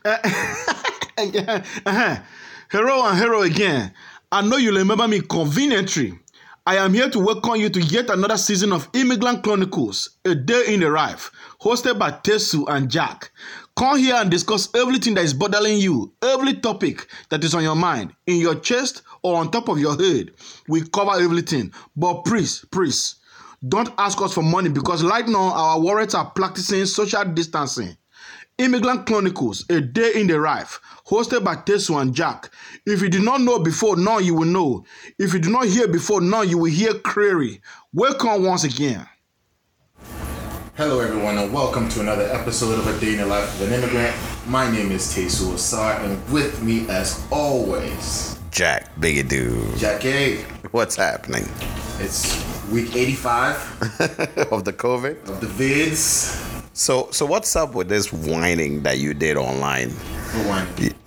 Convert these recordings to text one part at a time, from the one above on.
uh-huh. Hello and hello again. I know you remember me conveniently. I am here to welcome you to yet another season of Immigrant Chronicles, a day in the life, hosted by Tesu and Jack. Come here and discuss everything that is bothering you, every topic that is on your mind, in your chest or on top of your head. We cover everything. But please, please, don't ask us for money because right now our warriors are practicing social distancing. Immigrant Chronicles, a day in the life, hosted by Tesu and Jack. If you did not know before, now you will know. If you do not hear before, now you will hear clearly. Welcome once again. Hello, everyone, and welcome to another episode of A Day in the Life of an Immigrant. My name is Tesu Asar, and with me, as always, Jack Bigadoo. Jack A. What's happening? It's week 85 of the COVID? of the vids. So so what's up with this whining that you did online?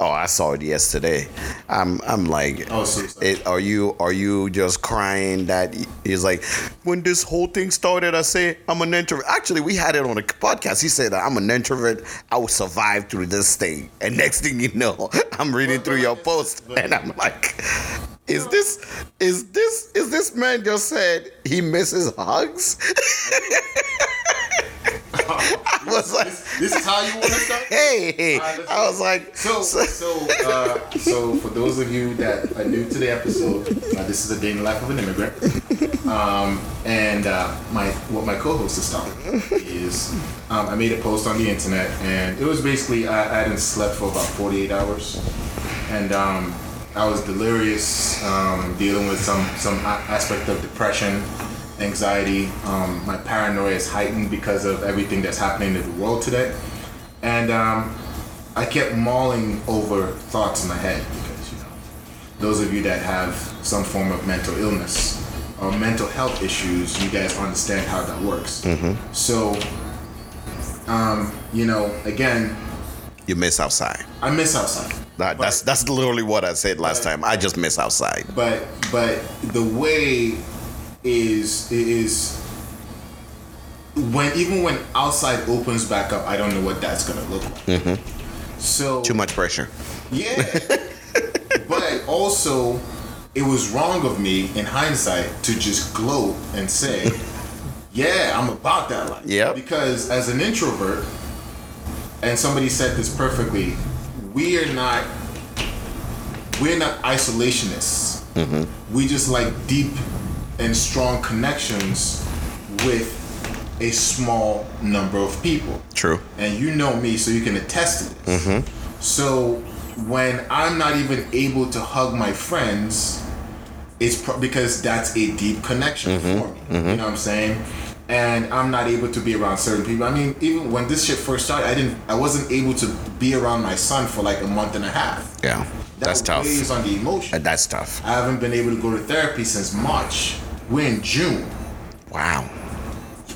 Oh, I saw it yesterday. I'm I'm like Oh, so it, are you are you just crying that he's like when this whole thing started I say I'm an introvert. Actually, we had it on a podcast. He said that I'm an introvert. I will survive through this thing. And next thing you know, I'm reading through your post and I'm like is this is this is this man just said he misses hugs? I was like this, this is how you want to start? hey, right, I was like, So, so, uh, so for those of you that are new to the episode, uh, this is a day in the life of an immigrant, um, and uh, my what my co-host is talking is um, I made a post on the internet, and it was basically I, I hadn't slept for about 48 hours, and um, I was delirious, um, dealing with some some aspect of depression, anxiety. Um, my paranoia is heightened because of everything that's happening in the world today, and um, I kept mulling over thoughts in my head because you know those of you that have some form of mental illness or mental health issues, you guys understand how that works. So, um, you know, again, you miss outside. I miss outside. That, that's that's literally what I said last time. I just miss outside. but but the way is is when even when outside opens back up, I don't know what that's gonna look like. Mm-hmm. So Too much pressure. yeah, but also it was wrong of me in hindsight to just gloat and say, "Yeah, I'm about that life." Yeah, Because as an introvert, and somebody said this perfectly, we are not we're not isolationists. Mm-hmm. We just like deep and strong connections with a small number of people True. and you know me, so you can attest to this. Mm-hmm. So when I'm not even able to hug my friends, it's pro- because that's a deep connection mm-hmm. for me. You mm-hmm. know what I'm saying? And I'm not able to be around certain people. I mean, even when this shit first started, I didn't, I wasn't able to be around my son for like a month and a half. Yeah, That that's tough. weighs on the emotion. That's tough. I haven't been able to go to therapy since March. We're in June. Wow.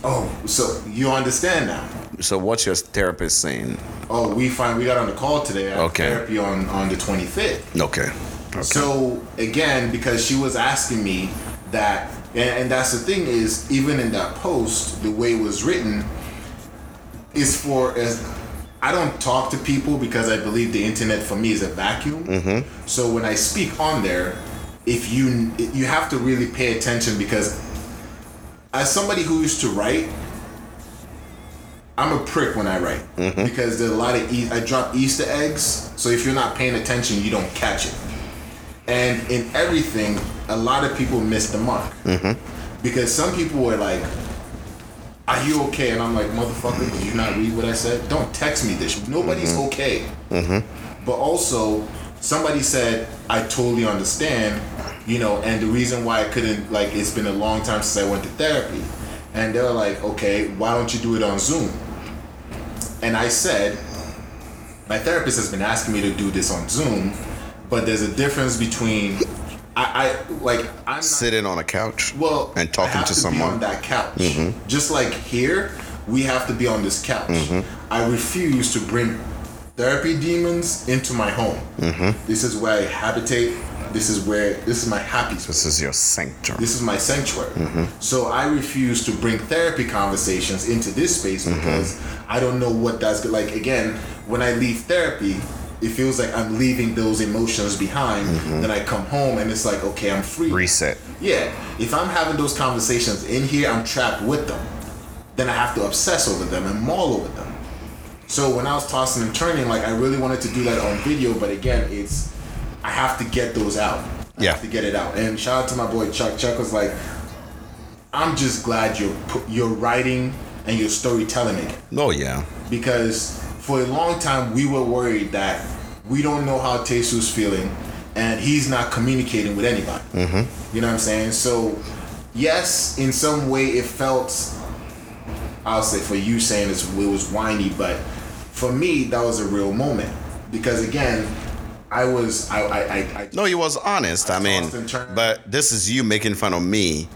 Oh, so you understand now? So what's your therapist saying? Oh, we find we got on the call today. Okay. Therapy on on the 25th. Okay. Okay. So again, because she was asking me that, and, and that's the thing is, even in that post, the way it was written is for as I don't talk to people because I believe the internet for me is a vacuum. Mm-hmm. So when I speak on there, if you you have to really pay attention because as somebody who used to write. I'm a prick when I write mm-hmm. because there's a lot of e- I drop Easter eggs. So if you're not paying attention, you don't catch it. And in everything, a lot of people miss the mark mm-hmm. because some people were like, "Are you okay?" And I'm like, "Motherfucker, did you not read what I said? Don't text me this. Nobody's mm-hmm. okay." But also, somebody said, "I totally understand," you know. And the reason why I couldn't like it's been a long time since I went to therapy, and they were like, "Okay, why don't you do it on Zoom?" And I said, my therapist has been asking me to do this on Zoom, but there's a difference between I, I like I'm not, Sitting on a couch. well and I talking have to Be someone. on that couch, mm-hmm. just like here, we have to be on this couch. Mm-hmm. I refuse to bring therapy demons into my home. Mm-hmm. This is where I habitate. This is where this is my happy space. This is your sanctuary. This is my sanctuary. Mm-hmm. So I refuse to bring therapy conversations into this space mm-hmm. because I don't know what that's like. Again, when I leave therapy, it feels like I'm leaving those emotions behind. Mm-hmm. Then I come home and it's like, okay, I'm free. Reset. Yeah. If I'm having those conversations in here, I'm trapped with them. Then I have to obsess over them and maul over them. So when I was tossing and turning, like I really wanted to do that on video, but again, it's I have to get those out. I Yeah. have to get it out. And shout out to my boy Chuck. Chuck was like, I'm just glad you're you're writing and you're storytelling again Oh yeah. because for a long time we were worried that we don't know how Tesu's feeling and he's not communicating with anybody. Mm-hmm. You know what I'm saying? So, yes, in some way it felt, I'll say for you saying it's, it was whiny, but for me that was a real moment because again, I was I I I, I No, he was honest. I, I mean, tossed and turned. but this is you making fun of me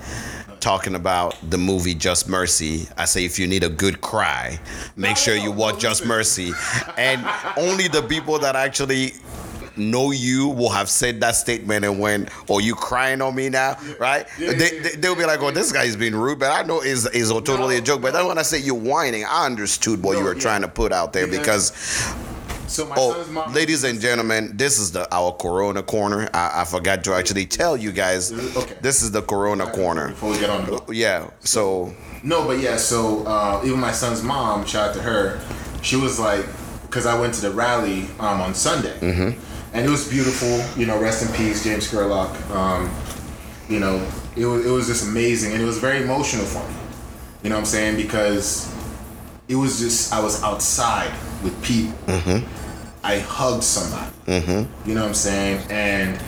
talking about the movie Just Mercy. I say if you need a good cry, make No, sure no, you no, watch Just. Mercy. And only the people that actually know you will have said that statement and when oh you crying on me now right Yeah, they, yeah, they, they'll be like oh this guy's being rude but i know is is totally a joke but then no. when i say you're whining i understood what No, you were yeah. trying to put out there because so my son's Oh, mom ladies and gentlemen, this is the our Corona corner. I, I forgot to actually tell you guys. Okay. This is the Corona corner. before we get on the Yeah. So No, but yeah, so uh, even my son's mom, shout out to her, she was like, because I went to the rally um, on Sunday, mm-hmm. and it was beautiful. You know, rest in peace, James Scurlock. Um, you know, it was it was just amazing, and it was very emotional for me. You know what I'm saying? Because it was just I was outside with people. I hugged somebody. Mm-hmm. You know what I'm saying? And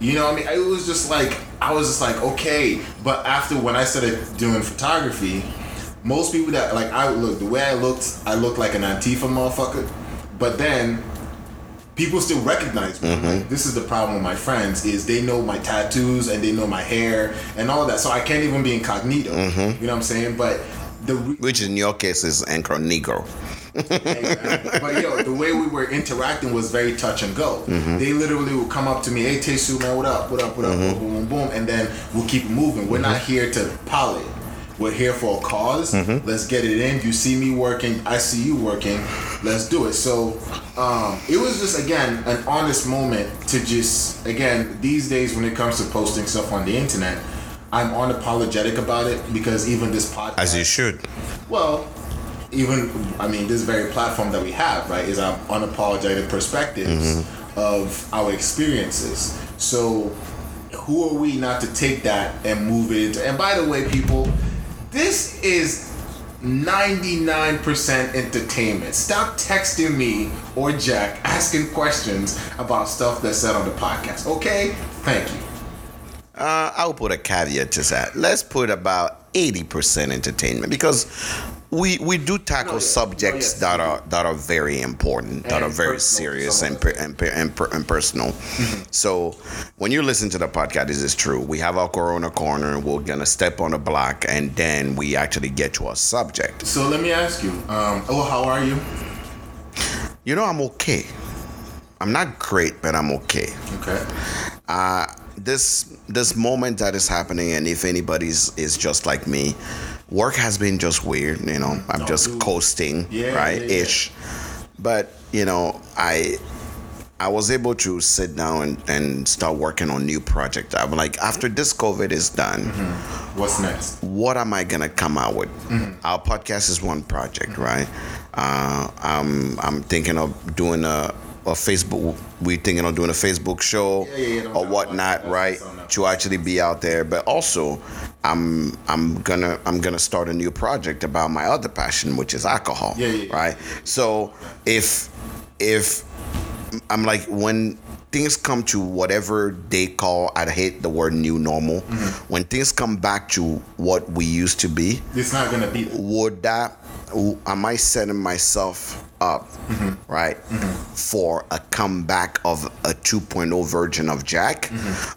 you know, what I mean, it was just like I was just like, okay. But after when I started doing photography, most people that like I look the way I looked, I looked like an Antifa motherfucker. But then people still recognize me. Like, this is the problem with my friends is they know my tattoos and they know my hair and all that. So I can't even be incognito. Mm-hmm. You know what I'm saying? But the re- which in your case is Anchor Negro. But yo, the way we were interacting was very touch and go. Mm-hmm. They literally would come up to me, "Hey, Tesu, man, what up? What up? What up? Mm-hmm. Boom, boom, boom," and then we'll keep moving. We're not here to poly. We're here for a because Mm-hmm. Let's get it in. You see me working, I see you working. Let's do it. So um, it was just again an honest moment to just again these days when it comes to posting stuff on the internet, I'm unapologetic about it because even this podcast, As you should. well, even I mean, this very platform that we have, right, is our unapologetic perspectives of our experiences. So, who are we not to take that and move it into? And by the way, people, this is 99% entertainment. Stop texting me or Jack asking questions about stuff that's said on the podcast. Okay? Thank you. Uh, I'll put a caveat to that. Let's put about eighty percent entertainment because we we do tackle No, yeah. subjects No, yes. that are that are very important, that are very serious and per, and, per, and, per, and personal. Mm-hmm. So when you listen to the podcast, this is true. We have our Corona corner. We're gonna step on a block, and then we actually get to our subject. So, let me ask you, um, oh, how are you? You know, I'm okay. I'm not great, but I'm okay. Okay. uh, this this moment that is happening, and if anybody's is just like me, work has been just weird. You know, I'm No, just dude. coasting, Yeah, right, yeah, yeah. ish. But you know, I I was able to sit down and, and start working on new project. I'm like, after this COVID is done, What's next? what am I gonna come out with? Mm-hmm. Our podcast is one project, right? Uh, I'm I'm thinking of doing a a Facebook. We're thinking of doing a Facebook show Yeah, yeah, or whatnot, right? that's on that. To actually be out there, but also I'm I'm gonna I'm gonna start a new project about my other passion, which is alcohol, Yeah, yeah, yeah. right? So if if I'm like when things come to whatever they call I hate the word new normal. Mm-hmm. When things come back to what we used to be, It's not gonna be. would that am I setting myself up right for a comeback of a 2.0 version of Jack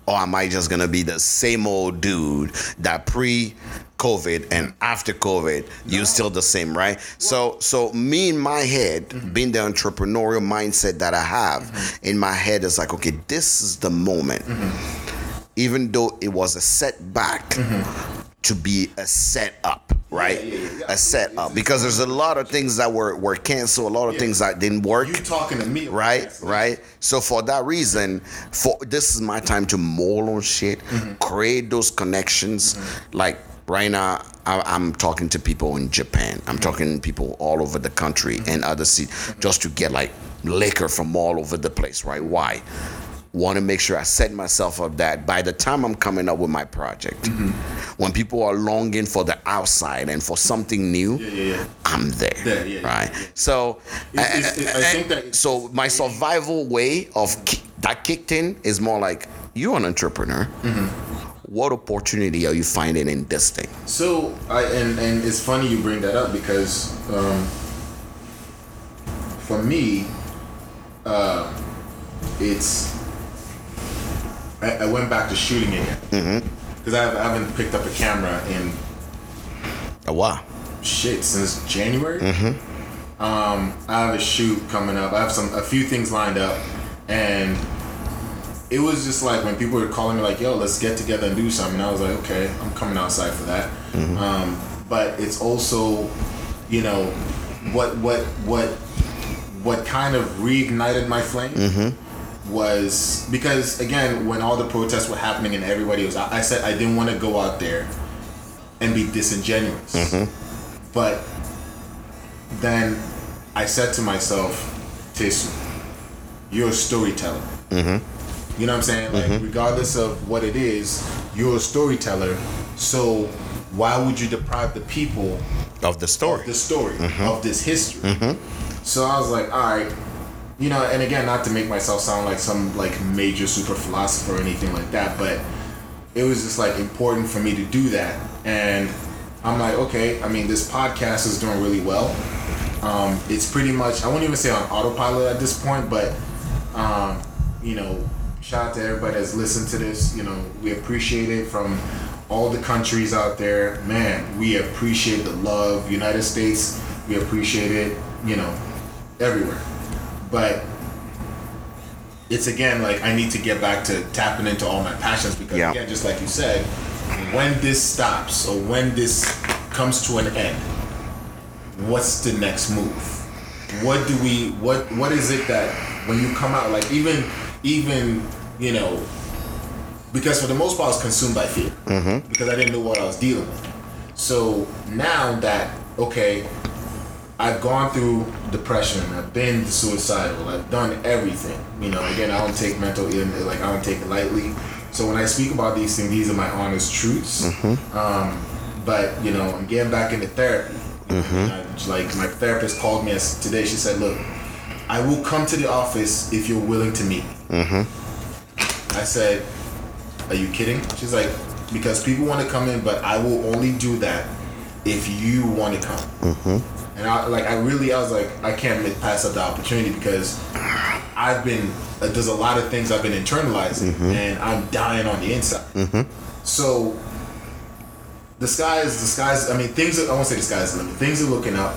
or am I just gonna be the same old dude that pre COVID and after COVID, you're still the same, right? So, so me in my head, mm-hmm. being the entrepreneurial mindset that I have mm-hmm. in my head is like, okay, this is the moment. Mm-hmm. Even though it was a setback, to be a setup, right? Yeah, yeah, yeah. A setup because there's a lot of things that were were canceled, a lot of things that didn't work. You talking to me? right right. So for that reason for this is my time to mull on shit Mm-hmm. create those connections. Like right now I, i'm talking to people in japan. I'm talking to people all over the country Mm-hmm. and other cities just to get like liquor from all over the place right? Why want to make sure I set myself up that by the time I'm coming up with my project, Mm-hmm. when people are longing for the outside and for something new, Yeah, yeah, yeah. I'm there, There, right? So, It's- it's- I think that so my survival way of ki- that kicked in is more like you're an entrepreneur. Mm-hmm. What opportunity are you finding in this thing? So I and and it's funny you bring that up because um, for me, uh, it's I, I went back to shooting again because I, I haven't picked up a camera in a while. shit since January. Um, I have a shoot coming up. I have some a few things lined up, and it was just like when people were calling me like, "Yo, let's get together and do something." I was like, "Okay, I'm coming outside for that." Um, but it's also, you know, what what what what kind of reignited my flame was because again, when all the protests were happening and everybody was, I I said I didn't want to go out there and be disingenuous. Mm-hmm. But then I said to myself, Tesu, you're a storyteller. Mm-hmm. You know what I'm saying? Like, mm-hmm. regardless of what it is, you're a storyteller. So why would you deprive the people Of the story. of this story, of this history? So I was like, all right, you know, and again, not to make myself sound like some like major super philosopher or anything like that, but it was just like important for me to do that. And I'm like, okay, I mean, this podcast is doing really well. Um, it's pretty much, I won't even say on autopilot at this point, but, um, you know, shout out to everybody that's listened to this. You know, we appreciate it from all the countries out there. Man, we appreciate the love. United States, we appreciate it, you know, everywhere. But it's again like I need to get back to tapping into all my passions because Yeah. again, just like you said, when this stops or when this comes to an end, what's the next move? What do we what what is it that when you come out like even even you know because for the most part I was consumed by fear mm-hmm. because I didn't know what I was dealing with. So now that okay, I've gone through depression. I've been suicidal. I've done everything. You know, again, I don't take mental illness like I don't take it lightly. So when I speak about these things, these are my honest truths. Mm-hmm. Um, but you know, I'm getting back into therapy. Mm-hmm. And I- like my therapist called me today. She said, "Look, I will come to the office if you're willing to meet me." I said, "Are you kidding?" She's like, "Because people want to come in, but I will only do that if you want to come." And I like I really I was like I can't pass up the opportunity because I've been uh, there's a lot of things I've been internalizing and I'm dying on the inside. So the skies the skies I mean things are, I won't say the skies the limit. Things are looking up.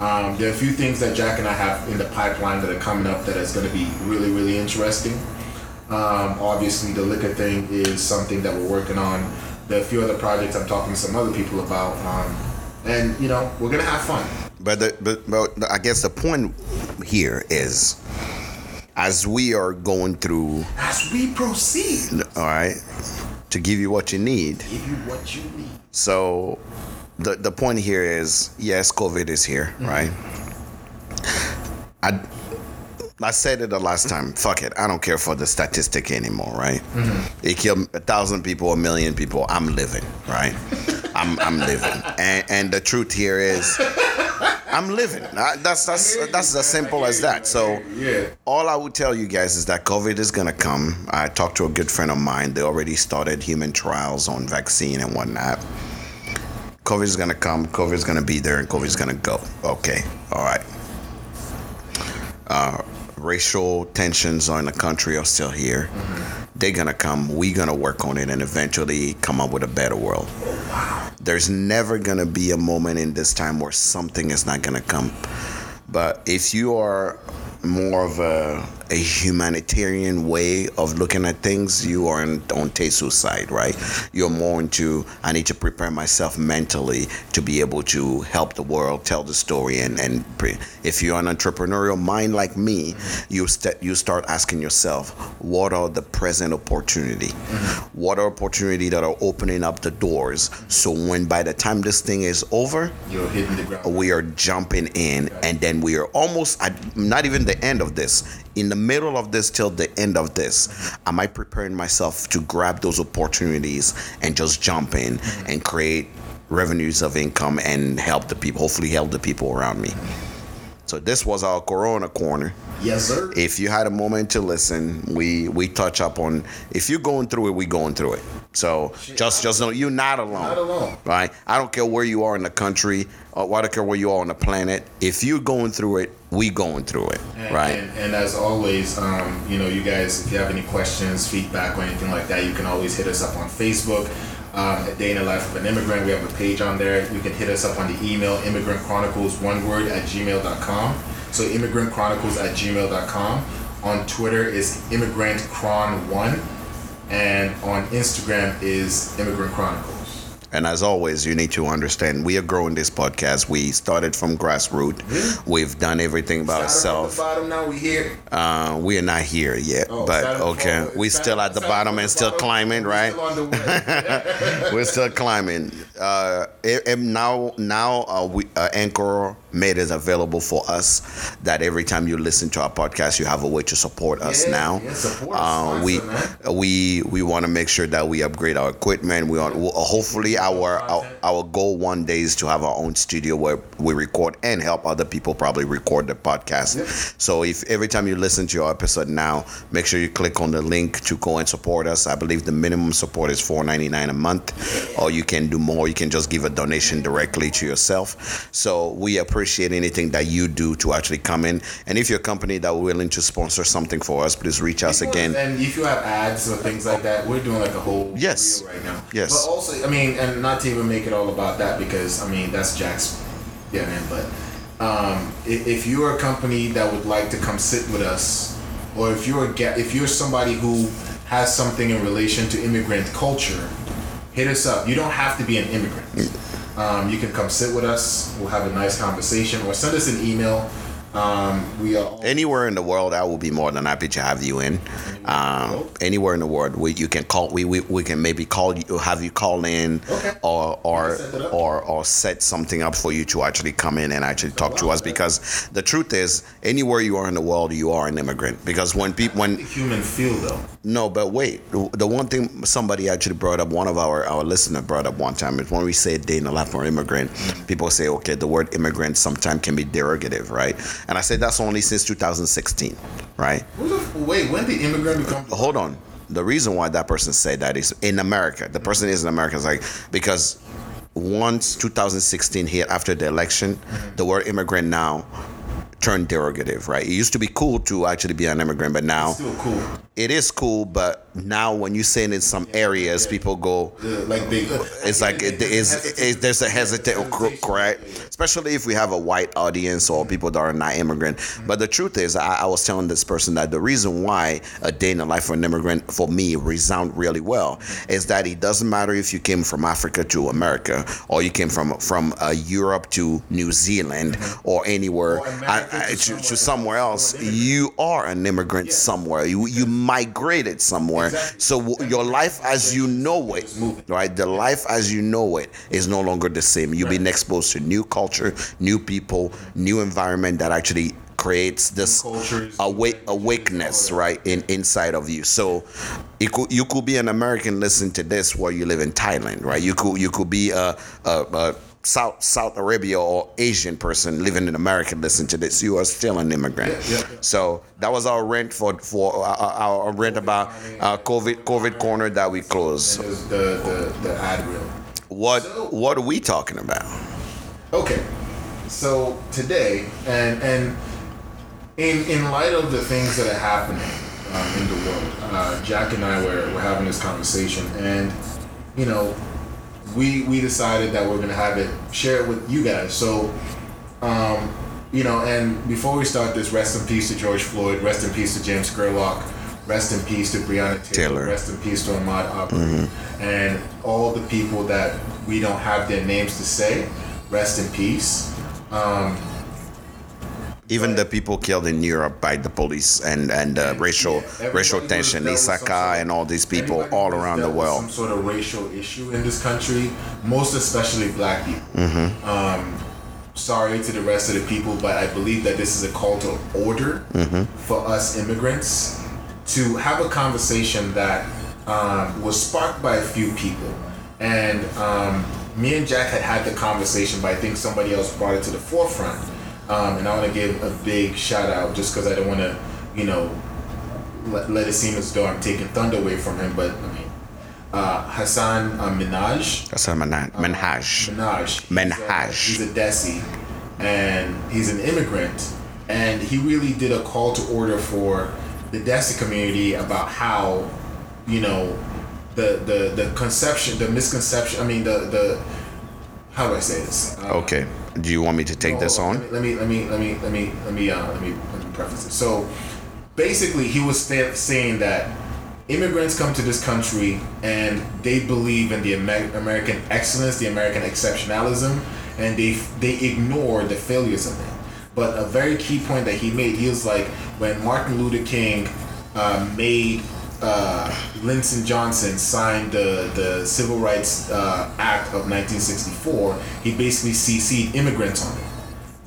Um, there are a few things that Jack and I have in the pipeline that are coming up that is going to be really really interesting. Um, obviously, the liquor thing is something that we're working on. There are a few other projects I'm talking to some other people about, um, and you know we're gonna have fun. But, the, but but I guess the point here is, as we are going through, As we proceed, all right, to give you what you need. give you what you need. So, the the point here is, yes, COVID is here, mm-hmm. right? I I said it the last time. Fuck it, I don't care for the statistic anymore, right? Mm-hmm. It killed a thousand people, a million people. I'm living, right? I'm I'm living, and and the truth here is. I'm living. Uh, That's that's that's as simple as that. So, Yeah. all I would tell you guys is that COVID is gonna come. I talked to a good friend of mine. They already started human trials on vaccine and whatnot. COVID is gonna come. COVID is gonna be there, and COVID is gonna go. Okay, all right. Uh, racial tensions in the country are still here. They're gonna come. We're gonna work on it, and eventually come up with a better world. there's never to be a moment in this time where something is not to come. But if you are more of a, a humanitarian way of looking at things, you are on, on Tesu's side, right? You're more into, I need to prepare myself mentally to be able to help the world, tell the story. And, and pre- if you're an entrepreneurial mind like me, you, st- you start asking yourself, what are the present opportunity? Mm-hmm. What are opportunity that are opening up the doors? So when by the time this thing is over, You're hitting the ground. we are jumping in and then we are almost at not even the end of this in the middle of this till the end of this am i preparing myself to grab those opportunities and just jump in and create revenues of income and help the people hopefully help the people around me? So this was our corona corner. Yes, sir. if you had a moment to listen we we touch up on if you're going through it we going through it. So just just know you're not alone. Not alone. right? I don't care where you are in the country uh, or I don't care where you are on the planet. If you're going through it we going through it And, right And, and as always, um, you know, you guys, if you have any questions, feedback, or anything like that, you can always hit us up on Facebook. Um, at Day in the Life of an Immigrant, we have a page on there. You can hit us up on the email immigrant chronicles one word at gmail.com. So immigrant chronicles at gmail.com. On Twitter is immigrant chron one, and on Instagram is immigrant chronicles. And as always you need to understand we are growing this podcast. We started from grassroots. We've done everything by ourselves. bottom, now we here. uh, we are not here yet Oh, but okay. from- we still at the bottom and still climbing right? still on the way. we're still climbing. Uh, and- and now, now uh, we uh, Anchor made it available for us that every time you listen to our podcast, you have a way to support us Yeah, now. yeah, support, uh, we sponsor, we we want to make sure that we upgrade our equipment. We want hopefully our, our our goal one day is to have our own studio where we record and help other people probably record the podcast. Yep. So if every time you listen to your episode now, make sure you click on the link to go and support us. I believe the minimum support is four ninety nine a month, or you can do more. You can just give a donation directly to yourself. So we appreciate anything that you do to actually come in. And if you're a company that willing to sponsor something for us, please reach us again. And if you have ads or things like that, we're doing like a whole Yes. right now. Yes. But also, I mean, and not to even make it all about that because I mean that's Jack's, yeah, man. But um, if, if you're a company that would like to come sit with us, or if you're a if you're somebody who has something in relation to immigrant culture, hit us up. You don't have to be an immigrant. Um, you can come sit with us. We'll have a nice conversation, or send us an email. Um, we are all Anywhere in the world, I will be more than happy to have you in. Um, anywhere in the world, we, you can call. We, we, we can maybe call you, have you call in, Okay. or or set or or set something up for you to actually come in and actually talk to us. Because the truth is, anywhere you are in the world, you are an immigrant. Because when people when human feel though. No, but wait. The the one thing somebody actually brought up, one of our our listener brought up one time is when we say day in the life of immigrant, people say, okay, the word immigrant sometimes can be derogative, right? And I said that's only since 2016, right? The, wait, when did immigrant become? Hold on. The reason why that person said that is in America. The person is in America is like because once 2016 hit after the election, the word immigrant now turned derogative, right? It used to be cool to actually be an immigrant, but now Still cool. it is cool, but now when you say it in some areas, people go, Uh, like they. it's like it is it, there's a hesitate, correct? Especially if we have a white audience or people that are not immigrant. But the truth is, I, I was telling this person that the reason why a day in the life of an immigrant for me resound really well is that it doesn't matter if you came from Africa to America or you came from from uh, Europe to New Zealand or anywhere Or to to, to somewhere somewhere else. You are an immigrant somewhere. You you migrated somewhere. Exactly. So w- your life as you know it, right? The life as you know it is no longer the same. You've been exposed to new culture, new people, new environment that actually creates this awake awakeness right in inside of you so you could you could be an american listen to this while you live in thailand right you could you could be a, a, a South South Arabia or Asian person living in America listen to this, you are still an immigrant. Yeah, yeah, yeah. So that was our rent for for uh, our, our rent about uh, COVID COVID corner that we closed. The, the the ad reel. What what are we talking about? Okay, so today, and and in in light of the things that are happening um, in the world, uh, Jack and I were, were having this conversation, and you know, we we decided that we're gonna have it share it with you guys. So, um, you know, and before we start this, rest in peace to George Floyd. Rest in peace to James Scurlock. Rest in peace to Breonna Taylor. Taylor. Rest in peace to Ahmaud Arbery. And all the people that we don't have their names to say. Rest in peace. Um, Even the people killed in Europe by the police and and uh, racial Yeah, racial tension, dealt with some Isaka sort of- and all these people all around the world. Some sort of racial issue in this country, most especially black people. Mm-hmm. Um, sorry to the rest of the people, but I believe that this is a call to order Mm-hmm. for us immigrants to have a conversation that um, was sparked by a few people. And um, me and Jack had had the conversation, but I think somebody else brought it to the forefront. Um, and I want to give a big shout out just because I don't want to, you know, let, let it seem as though I'm taking thunder away from him. But I mean, uh, Hasan uh, Minaj, a manhaj. manhaj. Minaj. He's Minhaj. a- He's a Desi, and he's an immigrant, and he really did a call to order for the Desi community about how, you know, the the the conception, the misconception. I mean, the the how do I say this? Uh, Okay. Do you want me to take no, this on? Let me let me let me let me let me uh, let me let me preface it. So basically, he was saying that immigrants come to this country and they believe in the Amer- American excellence, the American exceptionalism, and they they ignore the failures of it. But a very key point that he made, he was like, when Martin Luther King uh, made uh, Lyndon Johnson signed the, the Civil Rights uh, Act of 1964, he basically CC'd immigrants on it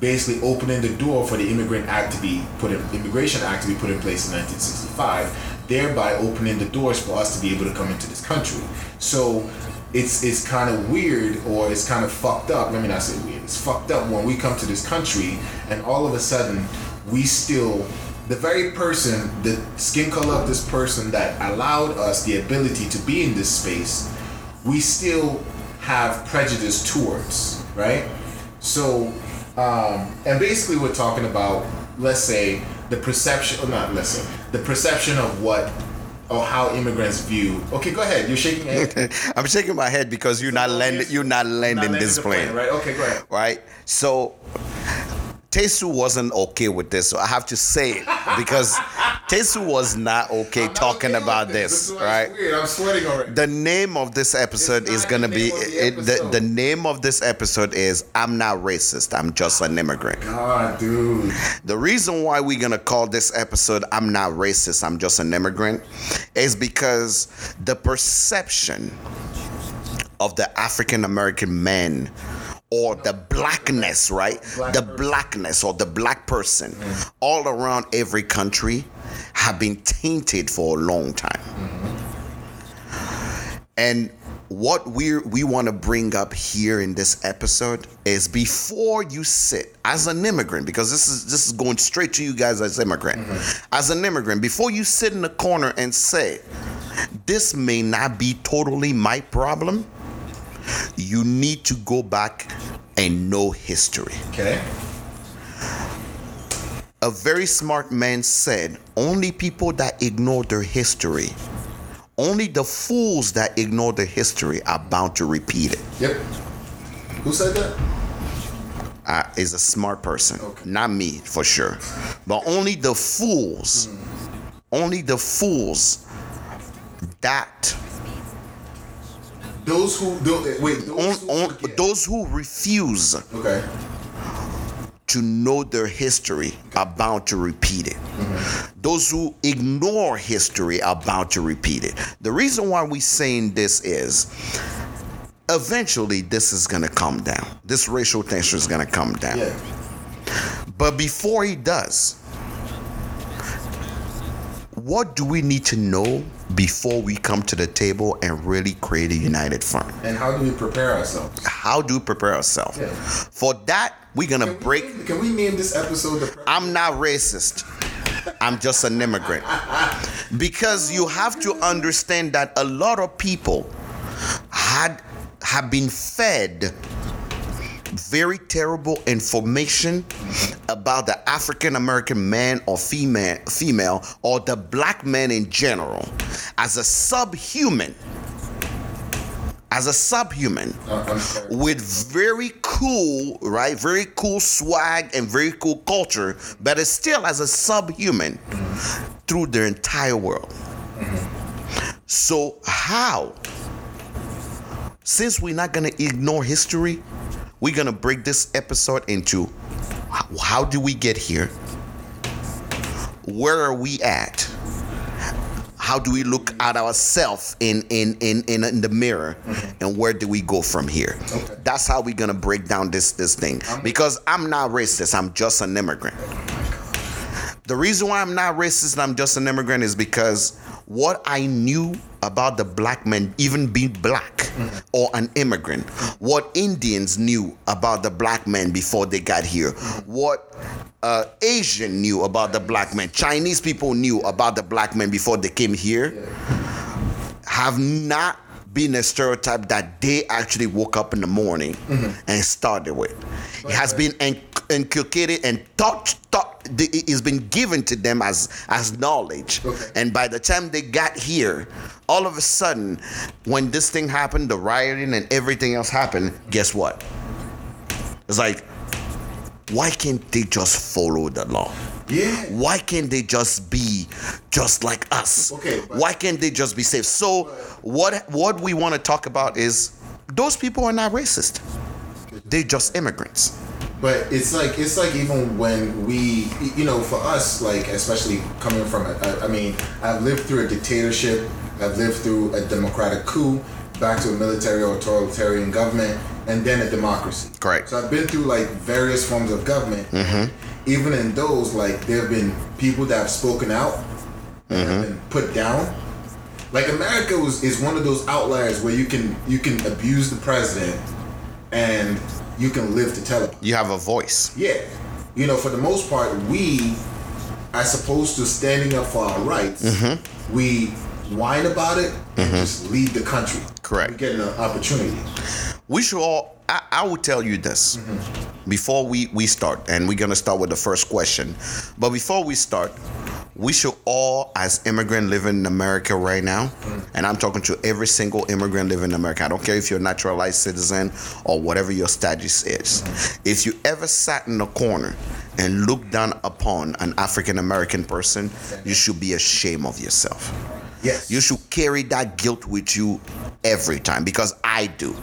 basically opening the door for the Immigrant Act to be put in Immigration Act to be put in place in 1965, thereby opening the doors for us to be able to come into this country. So it's it's kind of weird or it's kind of fucked up. Let me not say weird. It's fucked up when we come to this country and all of a sudden we still the very person, the skin color of this person that allowed us the ability to be in this space, we still have prejudice towards, right? So, um, and basically, we're talking about, let's say, the perception, or not, let's say, the perception of what or how immigrants view. Okay, go ahead. You're shaking your head. I'm shaking my head because you're not landing. You're not landing this the plane, right? Okay, go ahead. right? So Tesu wasn't okay with this, so I have to say it because Tesu was not okay not talking okay about this. this, This is why right? I'm sweating already. The name of this episode is gonna be the it, the, the name of this episode is I'm not racist. I'm just an immigrant. God, dude. The reason why we're gonna call this episode I'm not racist, I'm just an immigrant is because the perception of the African American man or the blackness, right? Black the person. blackness or the black person mm. all around every country have been tainted for a long time. Mm-hmm. And what we we want to bring up here in this episode is before you sit as an immigrant, because this is this is going straight to you guys as immigrant. Mm-hmm. As an immigrant, before you sit in the corner and say, "This may not be totally my problem," you need to go back and know history. Okay. A very smart man said, "Only people that ignore their history." Only the fools that ignore their history are bound to repeat it. Yep. Who said that? uh, is a smart person. Okay. Not me, for sure. But only the fools, only the fools that, Those who don't eh, wait. Those on, who on, those who refuse Okay. to know their history are bound to repeat it. Mm-hmm. Those who ignore history are bound to repeat it. The reason why we're saying this is eventually this is gonna come down. This racial tension is gonna come down. Yeah. But before he does, what do we need to know before we come to the table and really create a united front? And how do we prepare ourselves? How do we prepare ourselves? Yeah. For that, we're gonna Can break. Can we name this episode the? I'm not racist. I'm just an immigrant. Because you have to understand that a lot of people had have been fed very terrible information about the African American man or female female or the black man in general as a subhuman as a subhuman Uh, with very cool, right? Very cool swag and very cool culture, but is still as a subhuman through the entire world. So, how? Since we're not going to ignore history, we're going to break this episode into how, do we get here? Where are we at? How do we look at ourselves in, in, in, in, in the mirror? And where do we go from here? Okay. That's how we're to break down this, this thing. Uh-huh. Because I'm not racist, I'm just an immigrant. Oh the reason why I'm not racist and I'm just an immigrant is because what I knew about the black man, even being black or an immigrant, what Indians knew about the black man before they got here, what uh, Asian knew about the black man, Chinese people knew about the black man before they came here, have not been a stereotype that they actually woke up in the morning mm-hmm. and started with. It has been inculcated and taught, taught it's been given to them as as knowledge. Okay. And by the time they got here, all of a sudden, when this thing happened, the rioting and everything else happened, guess what? It's like, why can't they just follow the law? Yeah. Why can't they just be just like us? Okay, Why can't they just be safe? So what what we want to talk about is those people are not racist. They're just immigrants. But it's like it's like even when we, you know, for us, like especially coming from it. I, I mean, I've lived through a dictatorship. I've lived through a democratic coup, back to a military or authoritarian government, and then a democracy. Correct. So I've been through like various forms of government. Mm-hmm. Even in those, like there have been people that have spoken out and been put down. Like America was is one of those outliers where you can you can abuse the president and you can live to tell it. You have a voice. Yeah. You know, for the most part, we, as opposed to standing up for our rights, Mm-hmm. we whine about it and just leave the country. Correct. We get an opportunity. We should all I, I will tell you this before we, we start, and we're gonna start with the first question. But before we start, we should all, as immigrant living in America right now, and I'm talking to every single immigrant living in America. I don't care if you're a naturalized citizen or whatever your status is. If you ever sat in a corner and looked down upon an African American person, you should be ashamed of yourself. Yes. You should carry that guilt with you every time because I do.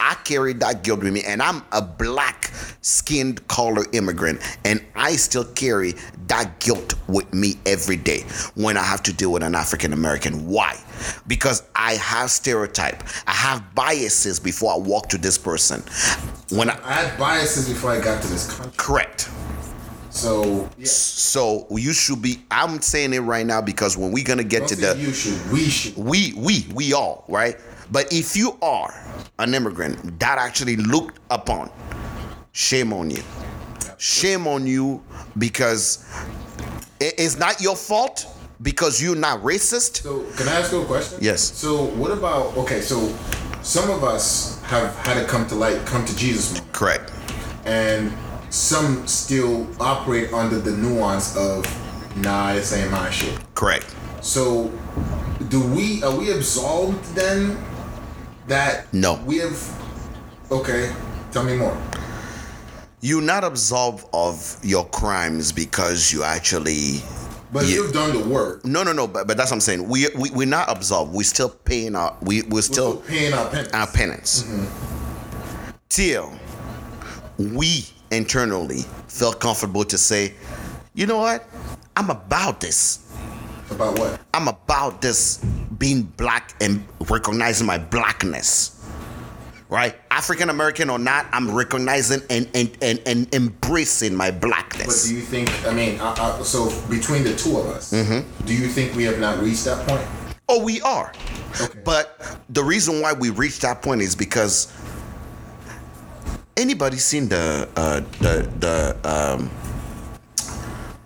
I carry that guilt with me, and I'm a black skinned color immigrant, and I still carry that guilt with me every day when I have to deal with an African American. Why? Because I have stereotype, I have biases before I walk to this person. When I I had biases before I got to this country. correct. So, yeah. So you should be. I'm saying it right now because when we're gonna get to the you should. We should. we we we all right but if you are an immigrant that actually looked upon shame on you shame on you because it's not your fault because you're not racist So, can I ask you a question? Yes. So, what about okay? So, some of us have had to come to light, come to Jesus moment. correct and some still operate under the nuance of nah this ain't my shit. Correct. So do we are we absolved then that No. we have okay tell me more. You're not absolved of your crimes because you actually but Yeah. you've done the work. No no no but, but that's what i'm saying. We, we we're not absolved. We're still paying our we, we're we're still still paying our penance. our penance. Mm-hmm. Till we internally felt comfortable to say, you know what? I'm about this. about what I'm about this being black and recognizing my blackness. Right? African American or not, I'm recognizing and, and, and, and embracing my blackness. but do you think i mean I, I, so between the two of us Mm-hmm. do you think we have not reached that point Oh, we are. Okay. But the reason why we reached that point is because anybody seen the uh, the the um,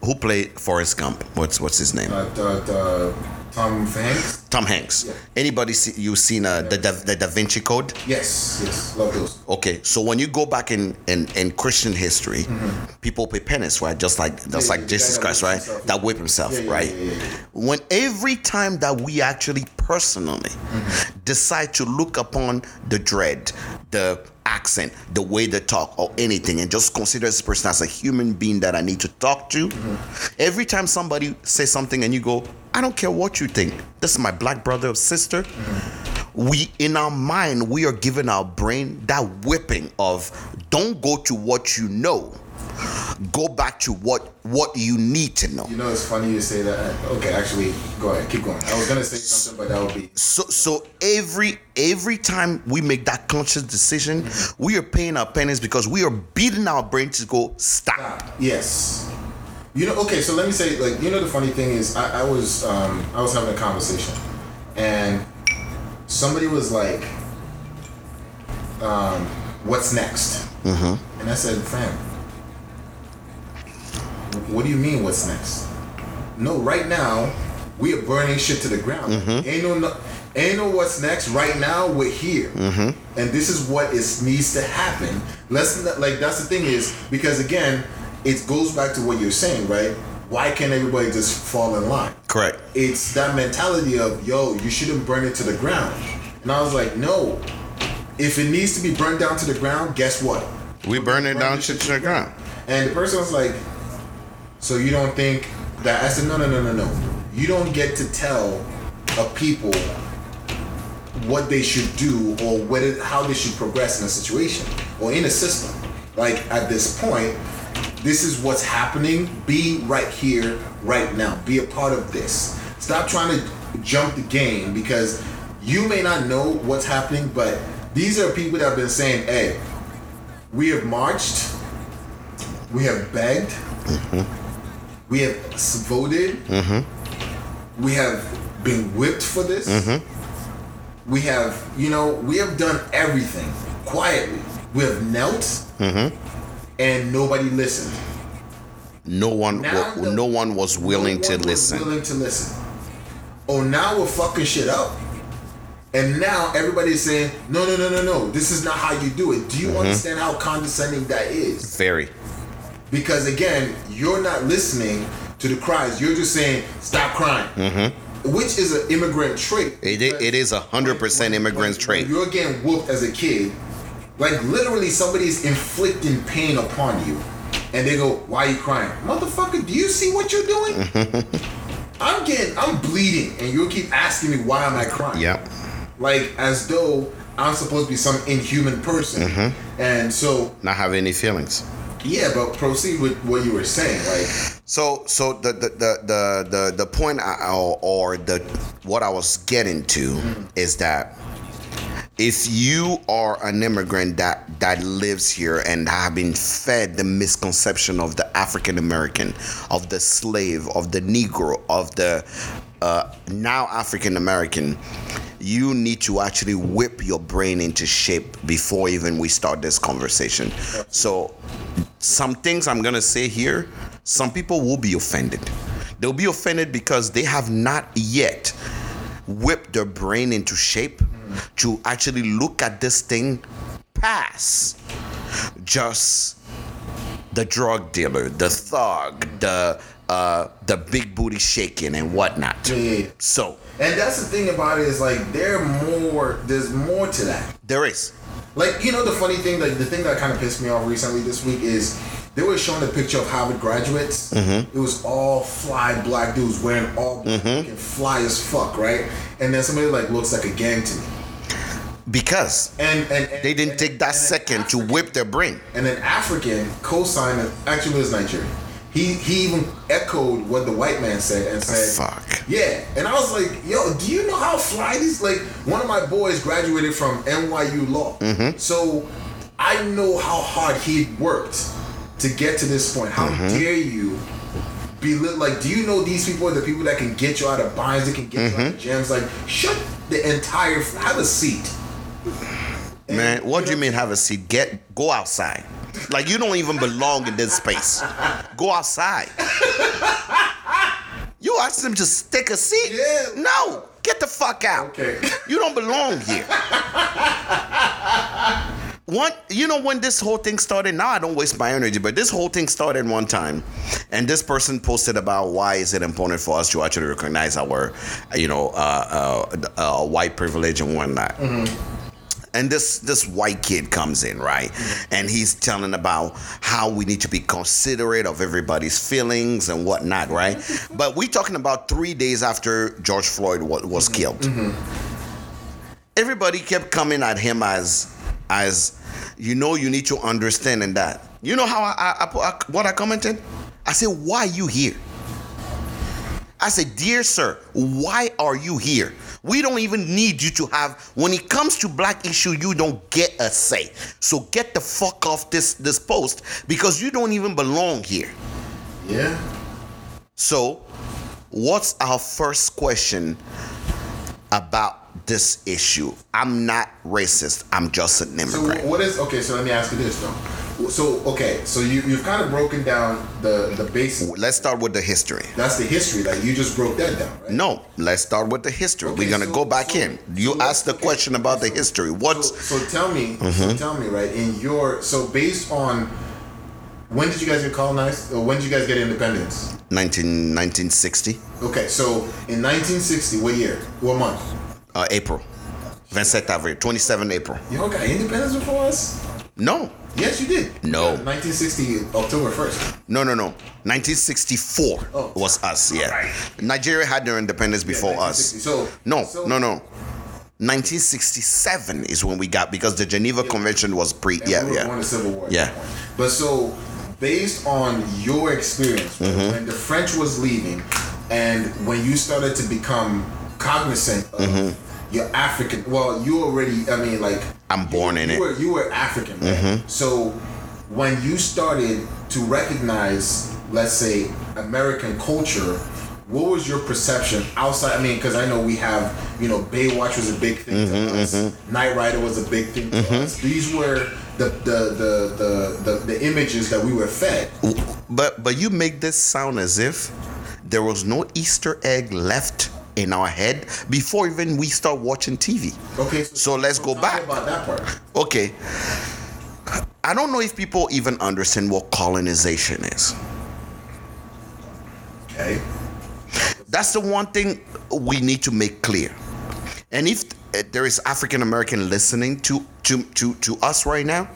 who played Forrest Gump? What's what's his name? Uh, the, the Tom Hanks. Tom Hanks. Yeah. Anybody see, you seen uh, the, da, the Da Vinci Code? Yes, yes, love those. Okay, so when you go back in in, in Christian history, people pay penance, right? Just like just Mm-hmm. Yeah, like Jesus Christ, right? himself, That whip himself, right? When every time that we actually personally Mm-hmm. decide to look upon the dread, the accent, the way they talk, or anything, and just consider this person as a human being that I need to talk to, Mm-hmm. every time somebody says something and you go, I don't care what you think, this is my black brother or sister. We in our mind we are giving our brain that whipping of don't go to what you know go back to what what you need to know You know, it's funny you say that. Okay, actually, go ahead, keep going. I was gonna say something, but that would be so so every every time we make that conscious decision we are paying our pennies because we are beating our brain to go stop Ah, Yes. You know, okay, so let me say, like, you know, the funny thing is, I, I was, um, I was having a conversation, and somebody was like, um, "What's next?" Mm-hmm. And I said, "Fam, what do you mean? What's next? No, right now, we are burning shit to the ground. Mm-hmm. Ain't no, no, ain't no what's next. Right now, we're here, mm-hmm. and this is what is needs to happen. Let's like that's the thing is because again, it goes back to what you're saying, right? Why can't everybody just fall in line? correct It's that mentality of yo, you shouldn't burn it to the ground, and I was like, no. If it needs to be burned down to the ground, guess what? we burn it down to the ground And the person was like, "So you don't think that?" I said, "No, no, no, no, no. You don't get to tell a people what they should do or whether how they should progress in a situation or in a system. Like at this point, this is what's happening. Be right here, right now. Be a part of this. Stop trying to jump the game because you may not know what's happening, but these are people that have been saying, "Hey, we have marched." We have begged. Mm-hmm. We have voted. Mm-hmm. We have been whipped for this. Mm-hmm. We have, you know, we have done everything quietly. We have knelt, mm-hmm. and nobody listened. no one Now wa- the- no one was willing No to one was listen Willing to listen. Oh, now we're fucking shit up. And now everybody's saying, no, no, no, no, no. This is not how you do it. Do you understand how condescending that is? very because again you're not listening to the cries. You're just saying stop crying which is an immigrant trait. It, it is a hundred percent immigrant When trait. You're getting whooped as a kid. Like literally somebody's inflicting pain upon you and they go why are you crying? Motherfucker do you see what you're doing? I'm getting i'm bleeding and you keep asking me why am i crying? Yeah like as though i'm supposed to be some inhuman person. Mm-hmm. and so not have any feelings yeah but proceed with what you were saying like So, so the the the the the, point I, or, or the what I was getting to is that if you are an immigrant that that lives here and have been fed the misconception of the African American, of the slave, of the Negro, of the uh, now African American, you need to actually whip your brain into shape before even we start this conversation. So, some things I'm gonna say here, some people will be offended. They'll be offended because they have not yet whipped their brain into shape to actually look at this thing past just the drug dealer, the thug, the uh, the big booty shaking and whatnot. yeah, yeah, yeah. So And that's the thing about it is like there more there's more to that. there is. Like you know the funny thing, like the thing that kind of pissed me off recently this week is they were showing a picture of Harvard graduates. It was all fly black dudes wearing all black and fly as fuck, right? And then somebody like looks like a gang to me. Because And and, and they didn't and- take that second to whip their brain. And an African co-signed actually was Nigerian. He he even echoed what the white man said and said, Fuck. Yeah, and I was like, yo, do you know how fly these? Like, one of my boys graduated from NYU Law, mm-hmm. so I know how hard he worked to get to this point. How mm-hmm. dare you? Be lit, like, do you know these people are the people that can get you out of binds, that can get you out of mm-hmm. jams? Like, shut the entire. Have a seat. Man, what do you mean have a seat? Get go outside. Like you don't even belong in this space. Go outside. You asked them to stick a seat? Yeah. No, get the fuck out. Okay. You don't belong here. One, you know, when this whole thing started, now I don't waste my energy, but this whole thing started one time, and this person posted about why is it important for us to actually recognize our, you know, uh, uh, uh, white privilege and whatnot. And this this white kid comes in, right? And he's telling about how we need to be considerate of everybody's feelings and whatnot, right? But we talking about three days after George Floyd wa- was mm-hmm. killed. Mm-hmm. Everybody kept coming at him as as you know you need to understand and that. You know how I, I, I, what i commented? I said why are you here? I said dear sir why are you here we don't even need you to have when it comes to black issue you don't get a say so get the fuck off this this post because you don't even belong here Yeah. so, what's our first question about this issue? I'm not racist. I'm just an immigrant. So what is okay? So let me ask you this though. So okay, so you you've kind of broken down the the basic. Let's start with the history. That's the history. Like you just broke that down, right? No, let's start with the history. Okay, We're gonna so- go back so- in. You so asked the okay, question about the history. So, What's so tell me, Mm-hmm. tell me, right? In your so based on when did you guys get colonized? Or when did you guys get independence? 19, 1960? Okay, so in 1960, what year? What month? Uh, April. 27 Avril. 27 April. You all got independence before us? No. Yes, you did. No. 1960, October 1st. No, no, no. 1964 Oh. was us, yeah. Alright. Nigeria had their independence before us. So No, so- no, no. 1967 is when we got because the Geneva Convention was pre. And Yeah, we yeah. civil war. Yeah. But so, based on your experience, Mm-hmm. when the French was leaving, and when you started to become cognizant of Mm-hmm. Your African, well, you already, I mean, like I'm born in you it. Were, you were African, right? Mm-hmm. So, when you started to recognize, let's say, American culture. What was your perception outside? I mean, because I know we have, you know, Baywatch was a big thing Mm-hmm, to us. Knight Rider was a big thing to us. These were the the, the the the the images that we were fed. But but you make this sound as if there was no Easter egg left in our head before even we start watching TV. Okay, So let's go back. about that part. Okay. I don't know if people even understand what colonization is. Okay, That's the one thing we need to make clear. And if uh, there is African American listening to, to to to us right now,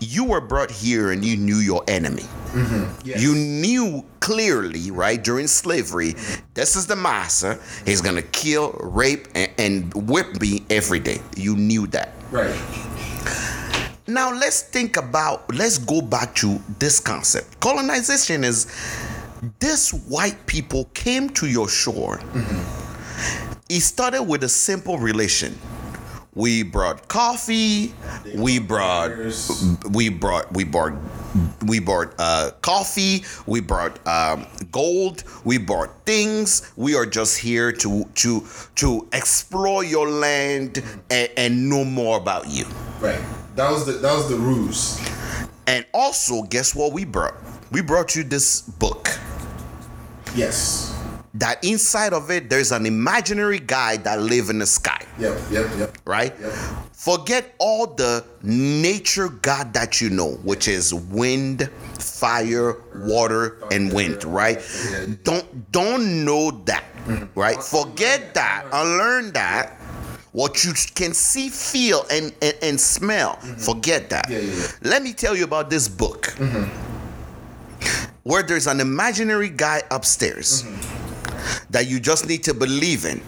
you were brought here and you knew your enemy. Mm-hmm. yes. You knew clearly, right, during slavery, this is the master. He's gonna kill, rape, and, and whip me every day. You knew that. right. Now let's think about, let's go back to this concept. Colonization is this white people came to your shore. Mm-hmm. It started with a simple relation. We brought coffee, we brought we brought we brought we brought uh, coffee, we brought um, gold, we brought things. We are just here to to to explore your land and, and know more about you. Right. That was the that was the ruse. And also, guess what we brought? We brought you this book. Yes. That inside of it, there's an imaginary guy that live in the sky, Yep. Yep. Yep. right? Yep. Forget all the nature God that you know, which is wind, fire, water, and wind, right? Don't don't know that, right? Forget that. Unlearn that. What you can see, feel, and and, and smell. Mm-hmm. Forget that. Yeah, yeah, yeah. Let me tell you about this book. Mm-hmm. Where there's an imaginary guy upstairs mm-hmm. That you just need to believe in.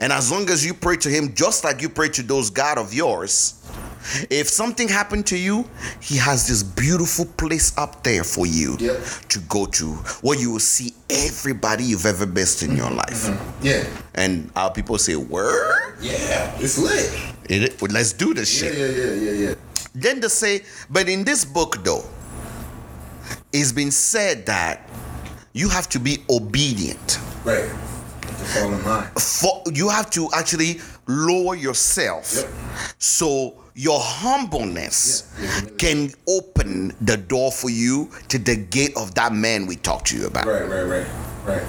And as long as you pray to him, just like you pray to those God of yours, if something happened to you, he has this beautiful place up there for you Yep. to go to where you will see everybody you've ever missed in your life. Mm-hmm. Yeah. And our people say, Word? Yeah. It's lit. It, let's do this Yeah. shit. Yeah. Yeah. Yeah. Yeah. Then they say, but in this book though, it's been said that you have to be obedient. Right. To fall in line. For you have to actually lower yourself Yep. so your humbleness Yeah, can open the door for you to the gate of that man we talked to you about. Right, right, right, right.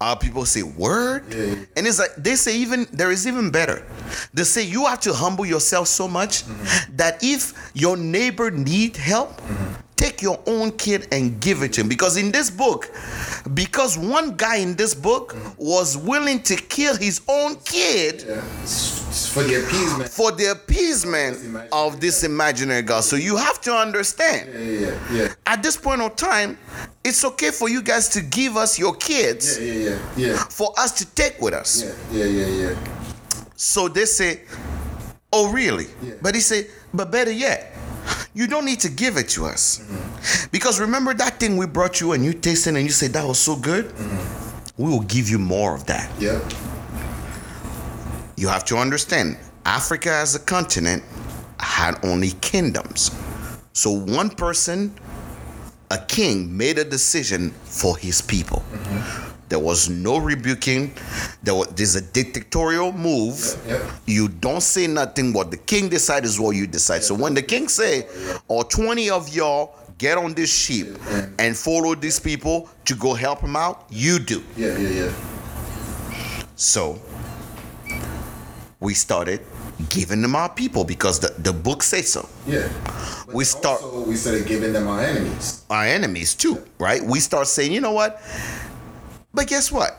Uh, people say word, Yeah, yeah. and it's like they say even there is even better. They say you have to humble yourself so much Mm-hmm. that if your neighbor need help, take your own kid and give it to him. Because in this book, because one guy in this book was willing to kill his own kid Yeah. For the appeasement. for the appeasement of this imaginary God. So you have to understand. Yeah, yeah, yeah, yeah. At this point of time, it's okay for you guys to give us your kids Yeah, yeah, yeah, yeah. for us to take with us. Yeah, yeah, yeah, yeah. So they say, Oh, really? Yeah. But he said, But better yet, you don't need to give it to us. Mm-hmm. Because remember that thing we brought you and you tasted and you said that was so good? Mm-hmm. We will give you more of that. Yep. You have to understand, Africa as a continent had only kingdoms. So one person, a king, made a decision for his people. There was no rebuking. There was there's a dictatorial move. You don't say nothing. What the king decides is what you decide. So when the king say, or 20 of y'all get on this sheep and follow these people to go help him out, you do. Yeah, yeah, yeah. So we started giving them our people because the, the book says so. Yeah. But We start- we started giving them our enemies. Our enemies too, right? We start saying, you know what? But guess what?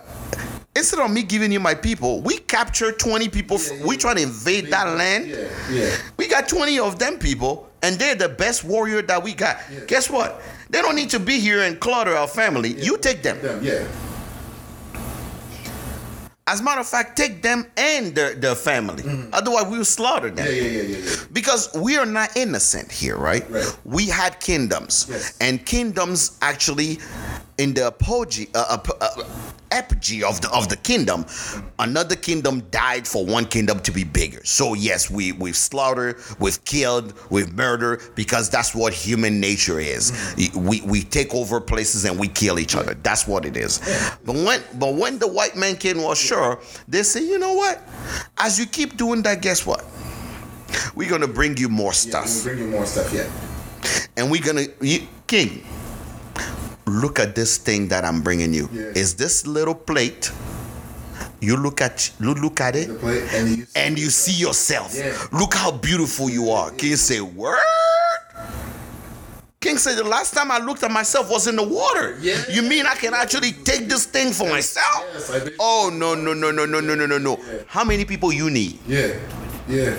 Instead of me giving you my people, we capture 20 people. Yeah, yeah, we try to invade that land. We got 20 of them people, and they're the best warrior that we got. Guess what? They don't need to be here and clutter our family. You take them. Yeah. As a matter of fact, take them and their, their family. Mm-hmm. Otherwise, we will slaughter them. Yeah, yeah, yeah, yeah, yeah. Because we are not innocent here, right? Right. We had kingdoms, Yes. and kingdoms actually, in the apogee, uh, ap- uh, apogee of the of the kingdom, another kingdom died for one kingdom to be bigger. So yes, we we've slaughtered, we've killed, we've murdered because that's what human nature is. We we take over places and we kill each other. That's what it is. But when but when the white man king was sure, they say, you know what? As you keep doing that, guess what? We're gonna bring you more Yeah, stuff we'll bring you more stuff, yeah. and we're gonna you, king look at this thing that i'm bringing you. Yeah. is this little plate you look at you look at it and you and you see yourself. Yeah. look how beautiful you are. King say word? King said the last time i looked at myself was in the water. Yeah. you mean i can actually take this thing for myself? Yes, I did. oh no no no no no no no no no. How many people you need? Yeah, yeah.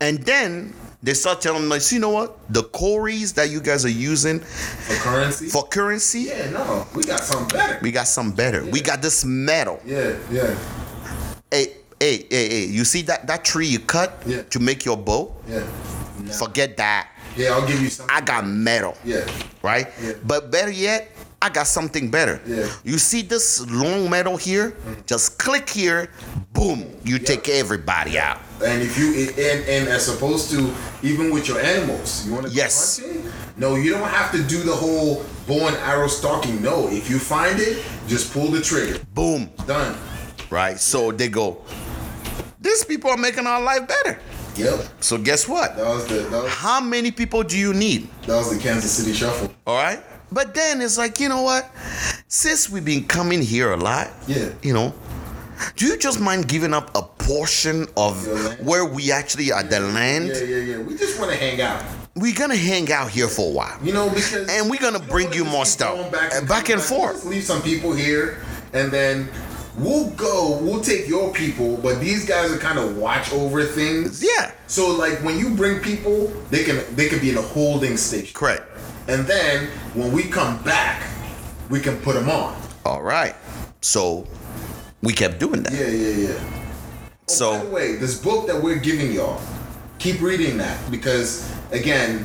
and then they start telling us you know what the cowries that you guys are using For currency? for currency yeah, no, we got something better. We got some better. We got this metal. Yeah, yeah, Hey, hey, hey, hey. You see that that tree you cut Yeah. to make your bow? yeah. No. Forget that. Yeah, I'll give you something. I got metal. yeah, Right? Yeah. But better yet, I got something better. Yeah. Mm-hmm. You see this long metal here? Just click here, boom, you take everybody out. And if you and and as opposed to even with your animals, you want to Yes. hunting? No, you don't have to do the whole bow and arrow stalking. No, if you find it, just pull the trigger. Boom. Done. Right? So they go, these people are making our life better. Yep. So guess what? That was the that was, How many people do you need? that was the Kansas City Shuffle. All right. But then it's like, you know what? Since we've been coming here a lot, Yeah. you know, do you just mind giving up a portion of where we actually are the land? Yeah, yeah, yeah. We just want to hang out. We're gonna hang out here for a while. You know, because And we're gonna don't bring you more stuff. Back Uh, and, back and forth. Leave some people here, and then we'll go. We'll take your people, but these guys are kind of watch over things. Yeah. So like when you bring people, they can they can be in a holding station, Correct. and then when we come back, we can put them on. All right. So we kept doing that. Yeah, yeah, yeah. Oh, So- by the way, this book that we're giving y'all, keep reading that because again,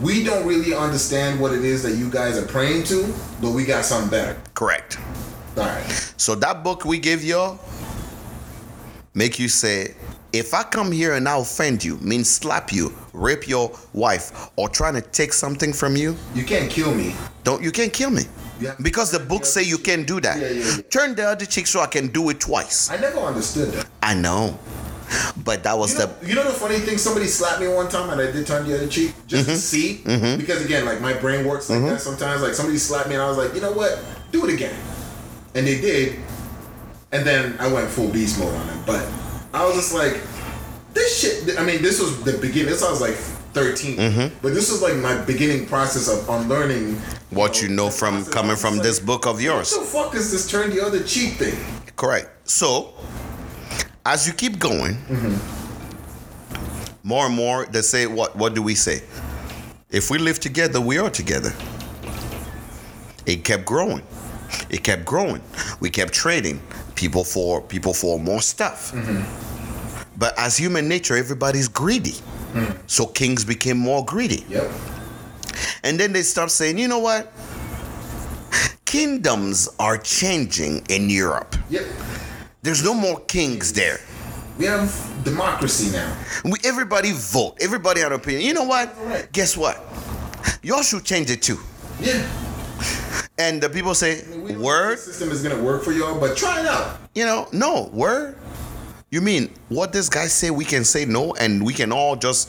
we don't really understand what it is that you guys are praying to, but we got something better. Correct. All right. So that book we give y'all make you say, if I come here and I offend you, mean slap you, rape your wife, or trying to take something from you, You can't kill me. don't you can't kill me. Because the book say you can't do that. Yeah, yeah, yeah. Turn the other cheek so I can do it twice. I never understood that. I know. But that was You know, the you know the funny thing? Somebody slapped me one time and I did turn the other cheek just Mm-hmm. to see. Because again, like my brain works like that sometimes. Like somebody slapped me and I was like, you know what? Do it again. And they did. And then I went full beast mode on them. But I was just like, this shit. I mean, this was the beginning. This I was like 13. Mm-hmm. But this was like my beginning process of unlearning what you know from coming from like, this book of yours. What the fuck is this turn the other cheek thing? Correct. So, as you keep going, more and more they say, "What? What do we say? If we live together, we are together." It kept growing. It kept growing. We kept trading people for people for more stuff. But as human nature, everybody's greedy. Hmm. So kings became more greedy. Yep. And then they start saying, you know what? Kingdoms are changing in Europe. Yep. There's no more kings there. We have democracy now. We, everybody vote. Everybody had an opinion. You know what? Correct. Guess what? Y'all should change it too. Yeah. And the people say, We don't word? system is gonna work for y'all, but try it out. You know, no, word? You mean what this guy say we can say no and we can all just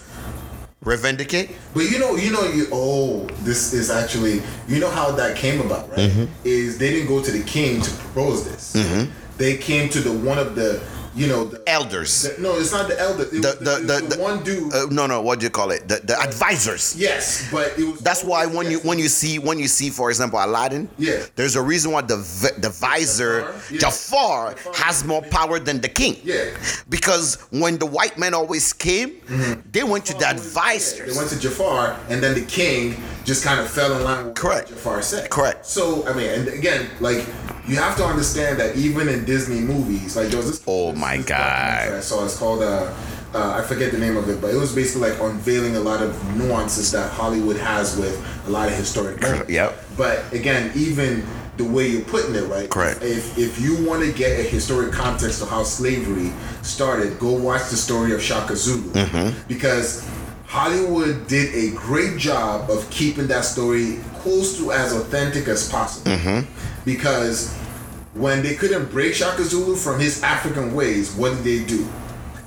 revendicate? But you know, you know, you oh, this is actually, you know how that came about, right? Mm-hmm. Is they didn't go to the king to propose this. They came to the one of the, you know, the, Elders. the- no, it's not the elder. It The, was the, the, the, it was the- one dude. Uh, no, no, what do you call it? The, the advisors. yes, but it was. That's why when you when you see when you see for example Aladdin, Yeah. there's a reason why the the vizier Jafar, yeah. Jafar Jafar. has more power than the king. Yeah. Because when the white men always came, they went to the Yeah, advisors. They went to Jafar, and then the king just kind of fell in line with Correct. what Jafar said. Correct. So I mean, and again, like you have to understand that even in Disney movies, like there was this. Oh my this God. I saw. It's called. Uh, uh, I forget the name of it, but it was basically like unveiling a lot of nuances that Hollywood has with a lot of historic moments. Yep. But again, even the way you're putting it, right? Correct. If if you want to get a historic context of how slavery started, go watch the story of Shaka Zulu Mm-hmm. because Hollywood did a great job of keeping that story close to as authentic as possible. Mm-hmm. Because when they couldn't break Shaka Zulu from his African ways, what did they do?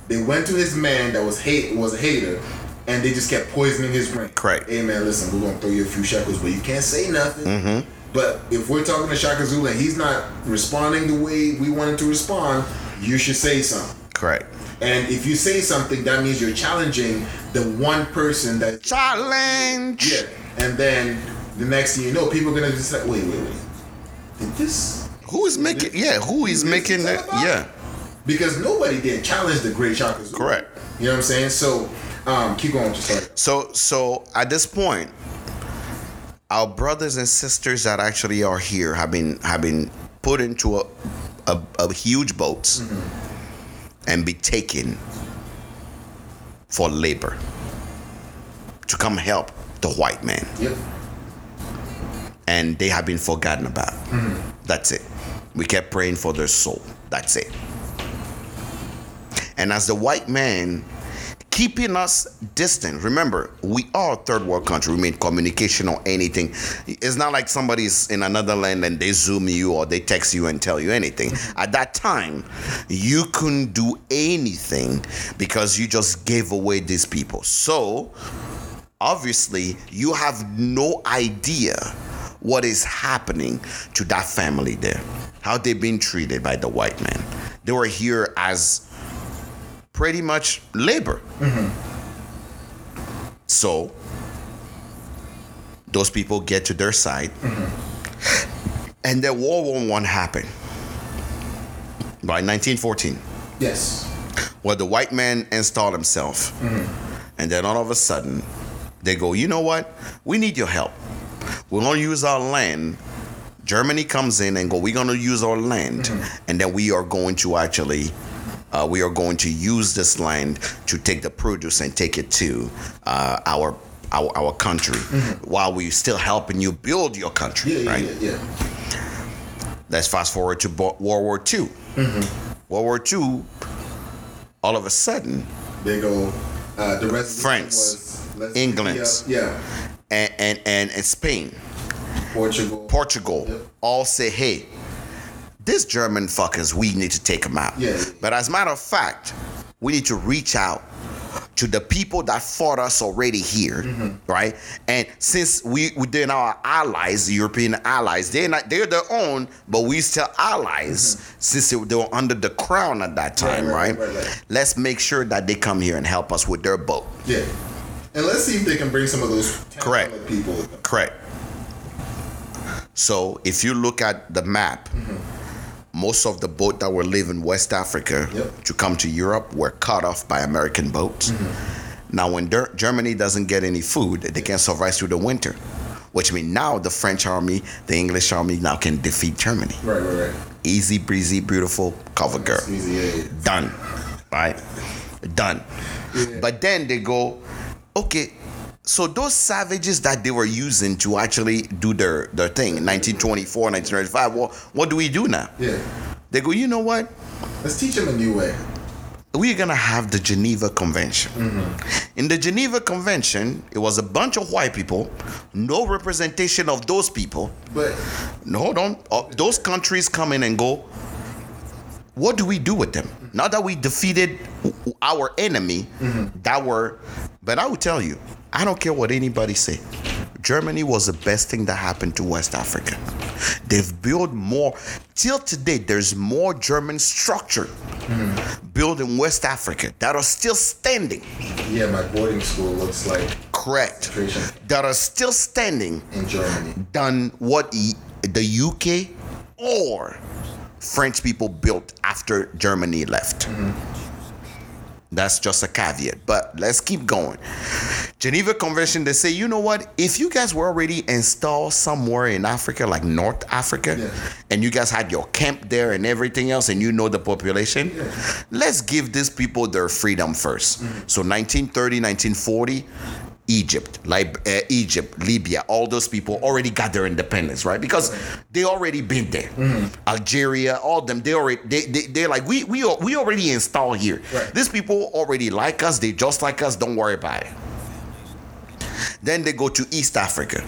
They went to his man that was hate was a hater, and they just kept poisoning his brain. Correct. Hey man, listen, we're gonna throw you a few shekels, but you can't say nothing. Mm-hmm. But if we're talking to Shaka Zulu and he's not responding the way we wanted to respond, you should say something. Correct. And if you say something, that means you're challenging the one person that Challenge. yeah. And then the next thing you know, people are gonna just like, wait, wait, wait. Did this? Who is making? Yeah, who is making that? Yeah. Because nobody did challenge the great Shaka Zulu. Correct. You know what I'm saying? So, um, keep going. So so at this point, our brothers and sisters that actually are here have been have been put into a a, a huge boats and be taken for labor to come help the white man, Yep. And they have been forgotten about. Hmm. That's it. We kept praying for their soul. That's it. And as the white man keeping us distant, remember, we are a third world country. We mean communication or anything. It's not like somebody's in another land and they zoom you or they text you and tell you anything. Hmm. At that time, you couldn't do anything because you just gave away these people. So, obviously, you have no idea what is happening to that family there, how they've been treated by the white man. They were here as pretty much labor. So, those people get to their side, and then World War One happened by 1914 Yes. where the white man installed himself. Mm-hmm. And then all of a sudden, they go, you know what? We need your help. We're going to use our land. Germany comes in and go, we're going to use our land. And then we are going to actually, uh, we are going to use this land to take the produce and take it to uh, our, our, our country while we're still helping you build your country, Yeah, right? yeah, yeah. Let's fast forward to World War II. World War II, all of a sudden, They go. Uh, the resolution France, was, England. Yeah. And, and, and, and Spain, Portugal. Portugal, Yep. all say, hey, this German fuckers, we need to take them out. Yeah. But as a matter of fact, we need to reach out to the people that fought us already here, mm-hmm. right? And since we we did our allies, European allies, they're not they're their own, but we still allies mm-hmm. since they, they were under the crown at that time, right, right, right, right. Let's make sure that they come here and help us with their boat. Yeah. And let's see if they can bring some of those Correct. people. Correct. So if you look at the map, mm-hmm. most of the boat that were leaving West Africa Yep. to come to Europe were cut off by American boats. Mm-hmm. Now, when Der- Germany doesn't get any food, they can't survive through the winter. Which means now the French army, the English army now can defeat Germany. Right, right, right. Easy breezy, beautiful cover girl easy, yeah, yeah. done right done but then they go okay so those savages that they were using to actually do their their thing in 1924 1935 well what do we do now Yeah. they go you know what Let's teach them a new way. we're gonna have the Geneva Convention. Mm-hmm. In the Geneva Convention, it was a bunch of white people, no representation of those people. But No, hold on. Uh, those countries come in and go. What do we do with them? Mm-hmm. Now that we defeated our enemy, mm-hmm. that were, but I will tell you, I don't care what anybody say. Germany was the best thing that happened to West Africa. They've built more. Till today, there's more German structure hmm. built in West Africa that are still standing. yeah, my boarding school looks like Correct. That are still standing in Germany. than what the UK or French people built after Germany left. Mm-hmm. That's just a caveat, but let's keep going. Geneva Convention, they say, you know what? If you guys were already installed somewhere in Africa, like North Africa, Yeah. and you guys had your camp there and everything else, and you know the population, let's give these people their freedom 1st mm-hmm. So 1930, 1940, Egypt, like uh, Egypt, Libya, all those people already got their independence, right? Because they already been there. Algeria, all them, they already they, they they're like we we we already installed here. Right. These people already like us. They just like us. Don't worry about it. Then they go to East Africa.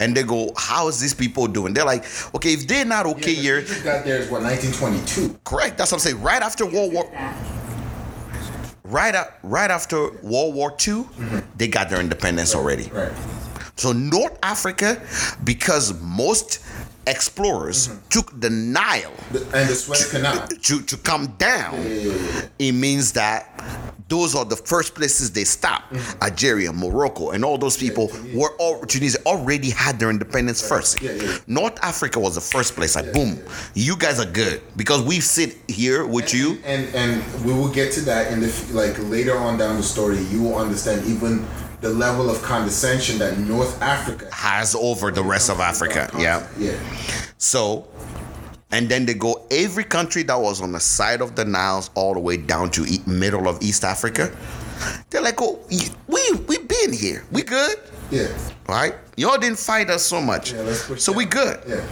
And they go, how is these people doing? They're like, okay, if they're not okay Yeah, here, got there is what 1922. correct. That's what I'm saying. Right after World War, right up, right after World War II, mm-hmm. they got their independence already. Right. So North Africa, because most explorers mm-hmm. took the Nile The- and the Suez Canal. to, to come down, it means that those are the first places they stopped. Mm-hmm. Algeria, Morocco, and all those people were all Tunisia already had their independence first. Yeah, yeah. North Africa was the first place. Like, boom, you guys are good because we sit here with you. And and we will get to that in the like later on down the story. You will understand even the level of condescension that North Africa Has over the rest of Africa. Yeah. Yeah. So, and then they go every country that was on the side of the Niles all the way down to e- middle of East Africa. They're like, oh, we we been here, we good, Yeah. right? Y'all didn't fight us so much, Yeah, let's push so we good. Yeah.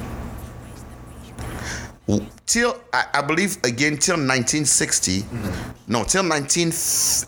Till I, I believe again till 1960, mm-hmm. no, till 19,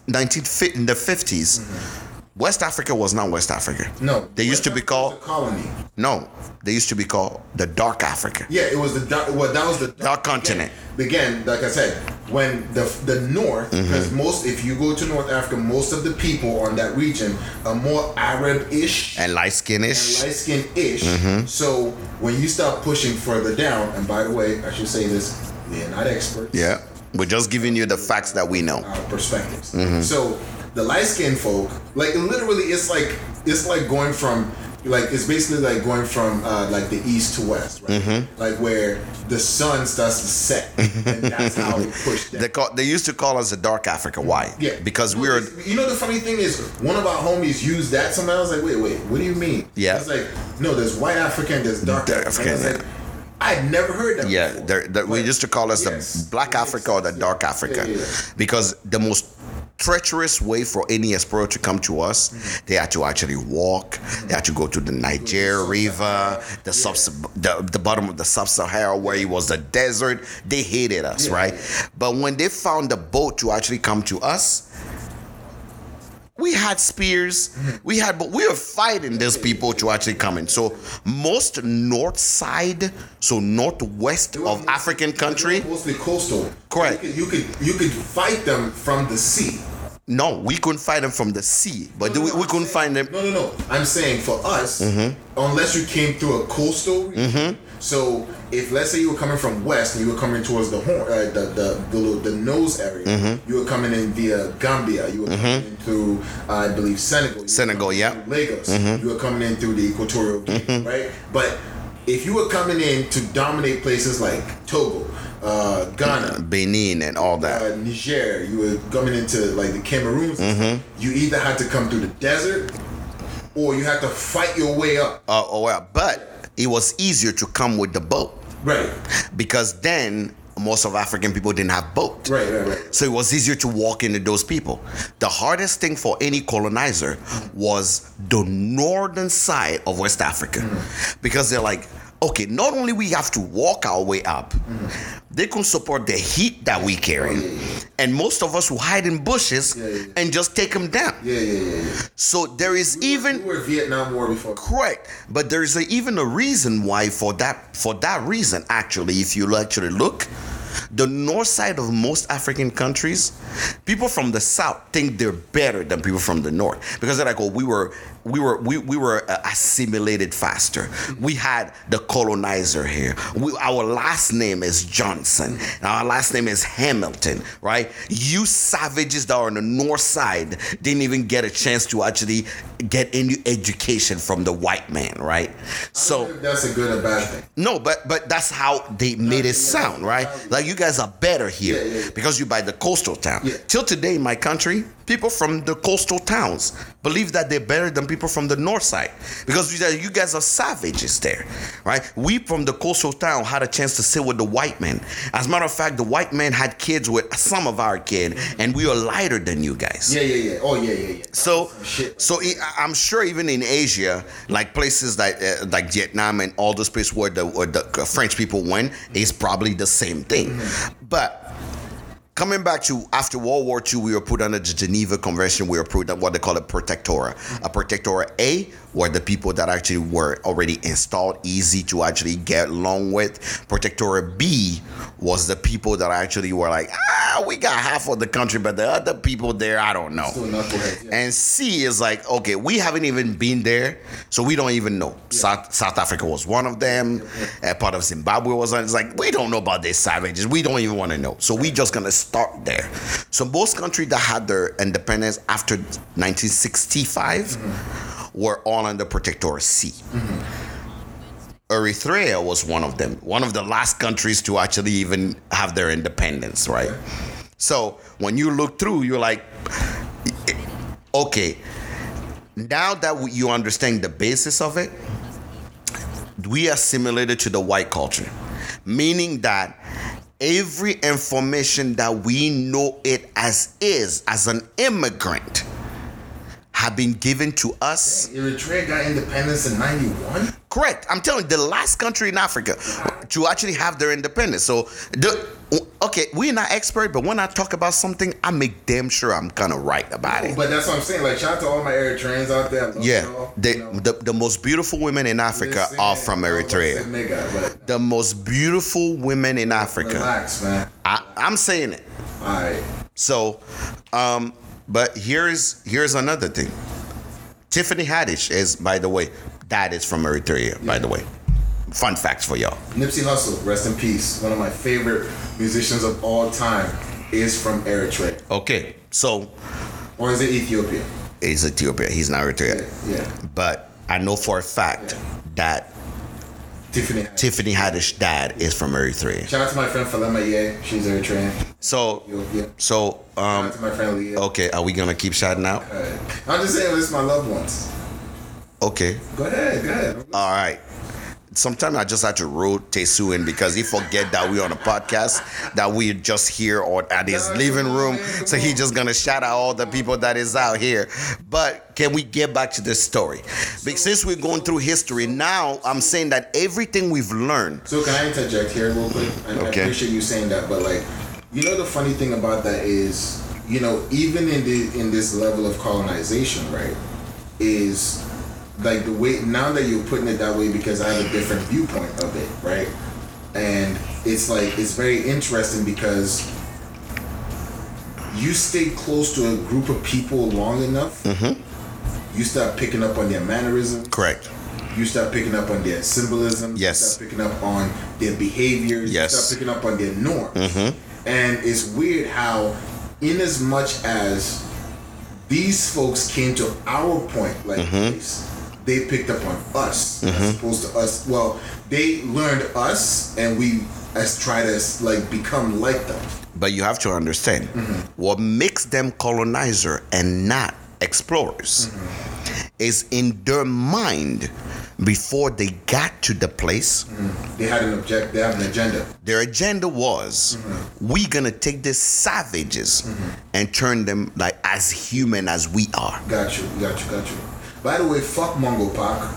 19 in the 50s. West Africa was not West Africa. No. they used to be called Africa colony. no. They used to be called the Dark Africa. Yeah, it was the dark. Well, that was the Dark continent. Again, like I said, when the the north, Mm-hmm. most, if you go to North Africa, most of the people on that region are more Arab-ish And light skinish. light skin ish. Mm-hmm. So when you start pushing further down, and by the way, I should say this, we're not experts. Yeah. We're just giving you the facts that we know. Our perspectives. Mm-hmm. So the light skinned folk, like literally, it's like it's like going from like it's basically like going from uh, like the east to west, right? Mm-hmm. Like where the sun starts to set, and that's how we push down. They call, they used to call us the Dark Africa. Why? Yeah, Because No, we're You know the funny thing is, one of our homies used that. Somebody I was like, wait, wait, what do you mean? Yeah. It's like, no, there's white African, there's dark, Dark I was like, I'd never heard that. yeah. They're, they're, we used to call us Yes. the Black Africa or the Dark. Africa Yeah, yeah. because the most treacherous way for any explorer to come to us, mm-hmm. they had to actually walk. They had to go to the Niger River, the sub, the, the bottom of the Sub-Sahara where it was the desert. They hated us, Yeah. right? But when they found the boat to actually come to us, we had spears, we had, but we were fighting these people to actually come in. So most north side, so northwest of African country, mostly coastal. Correct. You could, you could you could fight them from the sea. no, we couldn't fight them from the sea, but No, we, no, we I'm couldn't saying- find them. No, no, no. I'm saying for us, mm-hmm. unless you came through a coastal region. Mm-hmm. So if let's say you were coming from west and you were coming towards the horn, uh, the, the the the nose area, you were coming in via Gambia. You were coming in through, uh, I believe, Senegal. Senegal, yeah. Lagos. You were coming in through the Equatorial Guinea, right? But if you were coming in to dominate places like Togo, uh, Ghana, Benin and all that. uh, Niger, you were coming into like the Cameroons, Mm-hmm. you either had to come through the desert or you had to fight your way up. Uh, oh well, but it was easier to come with the boat Right, because then most of African people didn't have boat. right, right, right. So it was easier to walk into those people. The hardest thing for any colonizer was the northern side of West Africa. Mm. Because they're like, okay, not only we have to walk our way up, they can support the heat that we carry. And most of us will hide in bushes Yeah, yeah, yeah. and just take them down. Yeah, yeah, yeah, yeah. So there is You even were Vietnam War before. Correct, but there is a, even a reason why for that for that reason actually, if you actually look, the north side of most African countries, people from the south think they're better than people from the north because they're like, oh, we were we were we, we were uh, assimilated faster. We had the colonizer here. We, our last name is Johnson. Our last name is Hamilton, right? You savages that are on the north side didn't even get a chance to actually get any education from the white man, right? So That's a good or bad thing. no, but but that's how they made it sound, right? Like you guys are better here Yeah, yeah, yeah. because you by the coastal town. Till today my country, people from the coastal towns believe that they're better than people from the north side because you guys are savages there, right? We from the coastal town had a chance to sit with the white men. As a matter of fact, the white men had kids with some of our kid, and we are lighter than you guys. Yeah, yeah, yeah. Oh, yeah, yeah, yeah. So, so I'm sure even in Asia, like places like uh, like Vietnam and all those places where the where the French people went, is probably the same thing. But coming back to after World War II, we were put under the Geneva Convention. We were put under what they call a protectora. A protectora A were the people that actually were already installed, easy to actually get along with. Protectora B was the people that actually were like, ah, we got half of the country, but the other people there, I don't know. Yeah. And C is like, okay, we haven't even been there, so we don't even know. South South Africa was one of them. A part of Zimbabwe was on. It's like we don't know about these savages. We don't even want to know. So we just gonna start there. So most countries that had their independence after 1965 were all under Protector C. Eritrea was one of them, one of the last countries to actually even have their independence, right? So when you look through, you're like, okay, now that you understand the basis of it, we assimilated to the white culture, meaning that every information that we know it as is, as an immigrant, have been given to us. Eritrea got independence in 91? Correct. I'm telling you, the last country in Africa to actually have their independence. So, the okay, we're not expert, but when I talk about something, I make damn sure I'm kind of right about it. But that's what I'm saying. Like, shout out to all my Eritreans out there. Yeah, y'all, the, you know. the the most beautiful women in Africa Listen, are from I was about to say Eritrea. Nigga, The most beautiful women in Africa. relax, man. I, I'm saying it. All right. So, um, but here's here's another thing. Tiffany Haddish is, by the way, that is from Eritrea. By the way, fun facts for y'all. Nipsey Hussle, rest in peace. One of my favorite musicians of all time is from Eritrea. Okay, so Or is it Ethiopia? he's Ethiopia. He's not Eritrea. Yeah. But I know for a fact that Tiffany. Haddish. Tiffany Haddish dad is from Eritrea. Shout out to my friend Falema Ye. She's Eritrean. So, Ethiopia. so um, my friend Leah. okay, are we gonna keep shouting out? Uh, I'm just saying, this is my loved ones. Okay, Go ahead, go ahead. all right. Sometimes I just have to rotate Sue in because he forget that we on a podcast, that we just here or at his living room. So he just gonna shout out all the people that is out here. But can we get back to this story? Because since we're going through history now, I'm saying that everything we've learned. So can I interject here real quick? I, I appreciate you saying that, but like, you know, the funny thing about that is you know, even in the in this level of colonization, right, is like the way now that you're putting it that way because I have a different viewpoint of it, right? And it's like it's very interesting because you stay close to a group of people long enough, mm-hmm. you start picking up on their mannerisms. Correct. You start picking up on their symbolism. Yes. You start picking up on their behaviors. Yes. You start picking up on their norms. Mm-hmm. And it's weird how, in as much as these folks came to our point like mm-hmm. this, they picked up on us as mm-hmm. opposed to us. Well, they learned us, and we as try to like become like them. But you have to understand mm-hmm. what makes them colonizer and not explorers mm-hmm. is in their mind before they got to the place They had an object. They have an agenda. their agenda was we gonna take these savages and turn them like as human as we are Got you. Got you. Got you. By the way, fuck Mungo Park.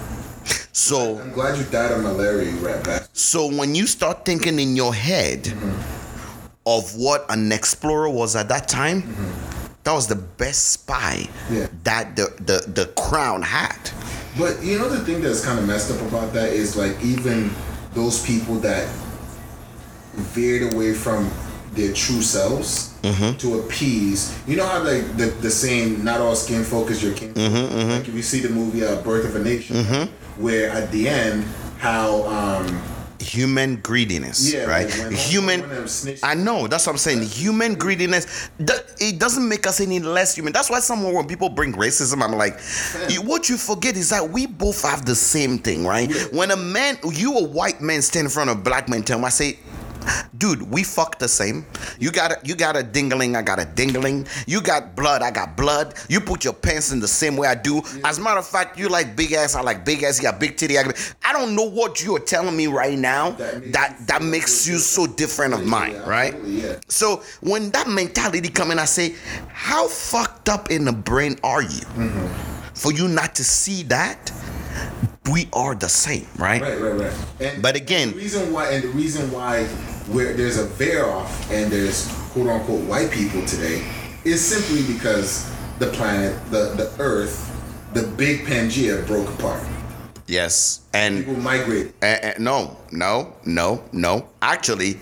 so I'm glad you died of malaria, bastard. so when you start thinking in your head mm-hmm. of what an explorer was at that time mm-hmm. that was the best spy Yeah. that the, the the crown had But you know the thing that's kind of messed up about that is like even those people that veered away from their true selves to appease. You know how like the the saying "not all skin folk is your kin." Like if you see the movie uh, "Birth of a Nation," where at the end how um human greediness Yeah, right? like human when them snitch- i know that's what i'm saying. Human greediness it doesn't make us any less human. That's why someone when people bring racism i'm like what you forget is that we both have the same thing right? When a man you a white man stand in front of a black man tell him i say Dude, we fuck the same. You got a you got a dingling, I got a dingling. You got blood, I got blood. You put your pants in the same way I do. As a matter of fact, you like big ass, I like big ass. You got big titty. I, got, I don't know what you are telling me right now That makes that that makes you so different of mine, Yeah, right? yeah. So when that mentality come in, I say, how fucked up in the brain are you Mm-hmm. for you not to see that we are the same, right? Right, right, right. And But again- the reason why and the reason why where there's a bear off and there's quote unquote white people today is simply because the planet, the the Earth, the big Pangea broke apart. Yes, and People migrated. Eh, eh, no, no, no, no. Actually,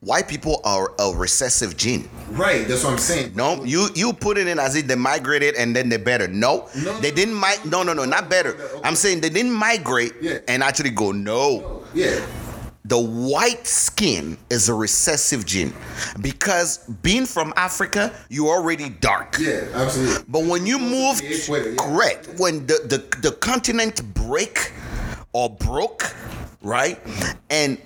white people are a recessive gene. Right, that's what I'm saying. No, you you put it in as if they migrated and then they're better. No, No, they no. didn't mi- No, no, no, not better. Okay. I'm saying they didn't migrate Yeah. and actually go. No, Yeah. the white skin is a recessive gene because being from Africa, you're already dark. Yeah, absolutely. But when you move, yeah. correct, when the, the, the continent break or broke, right, and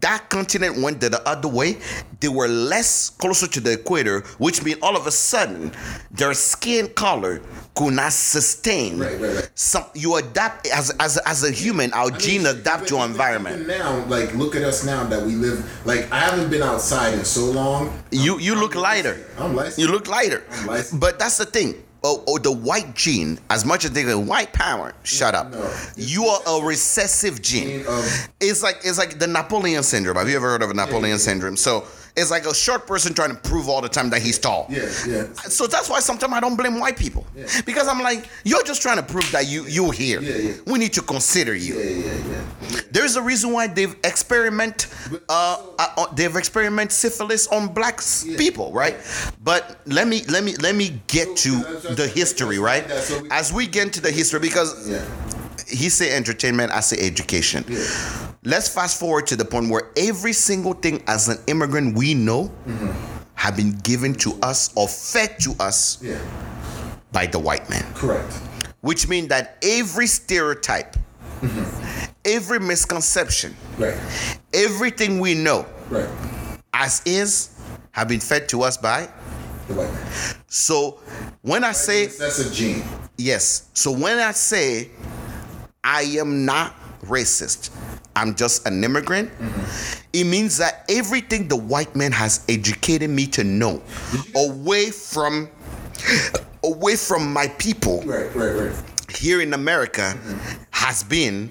that continent went the, the other way, they were less closer to the equator, which means all of a sudden their skin color could not sustain. Right, right, right. Some you adapt as as as a human, our I mean, gene adapt to our environment. Now, like, look at us now that we live. Like, I haven't been outside in so long. You you look lighter. I'm licensed. You look lighter. I'm licensed. But that's the thing. Oh, oh, the white gene, as much as they go white power, shut up. No. You are a recessive gene. Gene of- It's like it's like the Napoleon syndrome. Have you ever heard of a Napoleon yeah. syndrome? So it's like a short person trying to prove all the time that he's tall. Yeah, yeah. So that's why sometimes I don't blame white people because I'm like, you're just trying to prove that you you're here. Yeah, yeah. We need to consider you. Yeah, yeah, yeah. There's a reason why they've experiment, uh, uh, uh, they've experiment syphilis on black s- people, right? But let me let me let me get to that's- that's- the history, right? what we- As we get into the history, because Yeah. He say entertainment, I say education. Let's fast forward to the point where every single thing as an immigrant we know mm-hmm. have been given to us or fed to us Yeah. by the white man Correct. which means that every stereotype, mm-hmm. every misconception, Right. everything we know Right. as is have been fed to us by. The white man. So when I say That's a gene. yes, so when I say I am not racist, I'm just an immigrant, mm-hmm. it means that everything the white man has educated me to know away from away from my people Right, right, right. here in America mm-hmm. has been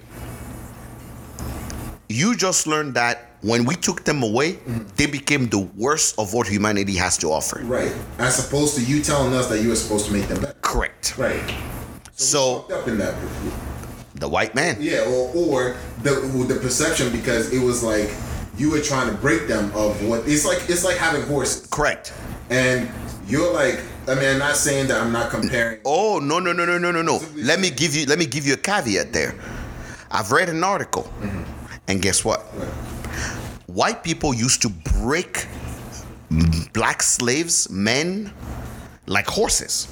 you just learned that when we took them away, mm-hmm. they became the worst of what humanity has to offer. Right. As opposed to you telling us that you were supposed to make them better. Correct. Right. So Fucked up in that. The white man. Yeah, or, or the the perception because it was like you were trying to break them of what it's like. It's like having horses, Correct. and you're like. I mean, I'm not saying that I'm not comparing. Oh no no no no no no no. Let me give you let me give you a caveat there. I've read an article, mm-hmm. and guess what? White people used to break black slaves, men, like horses.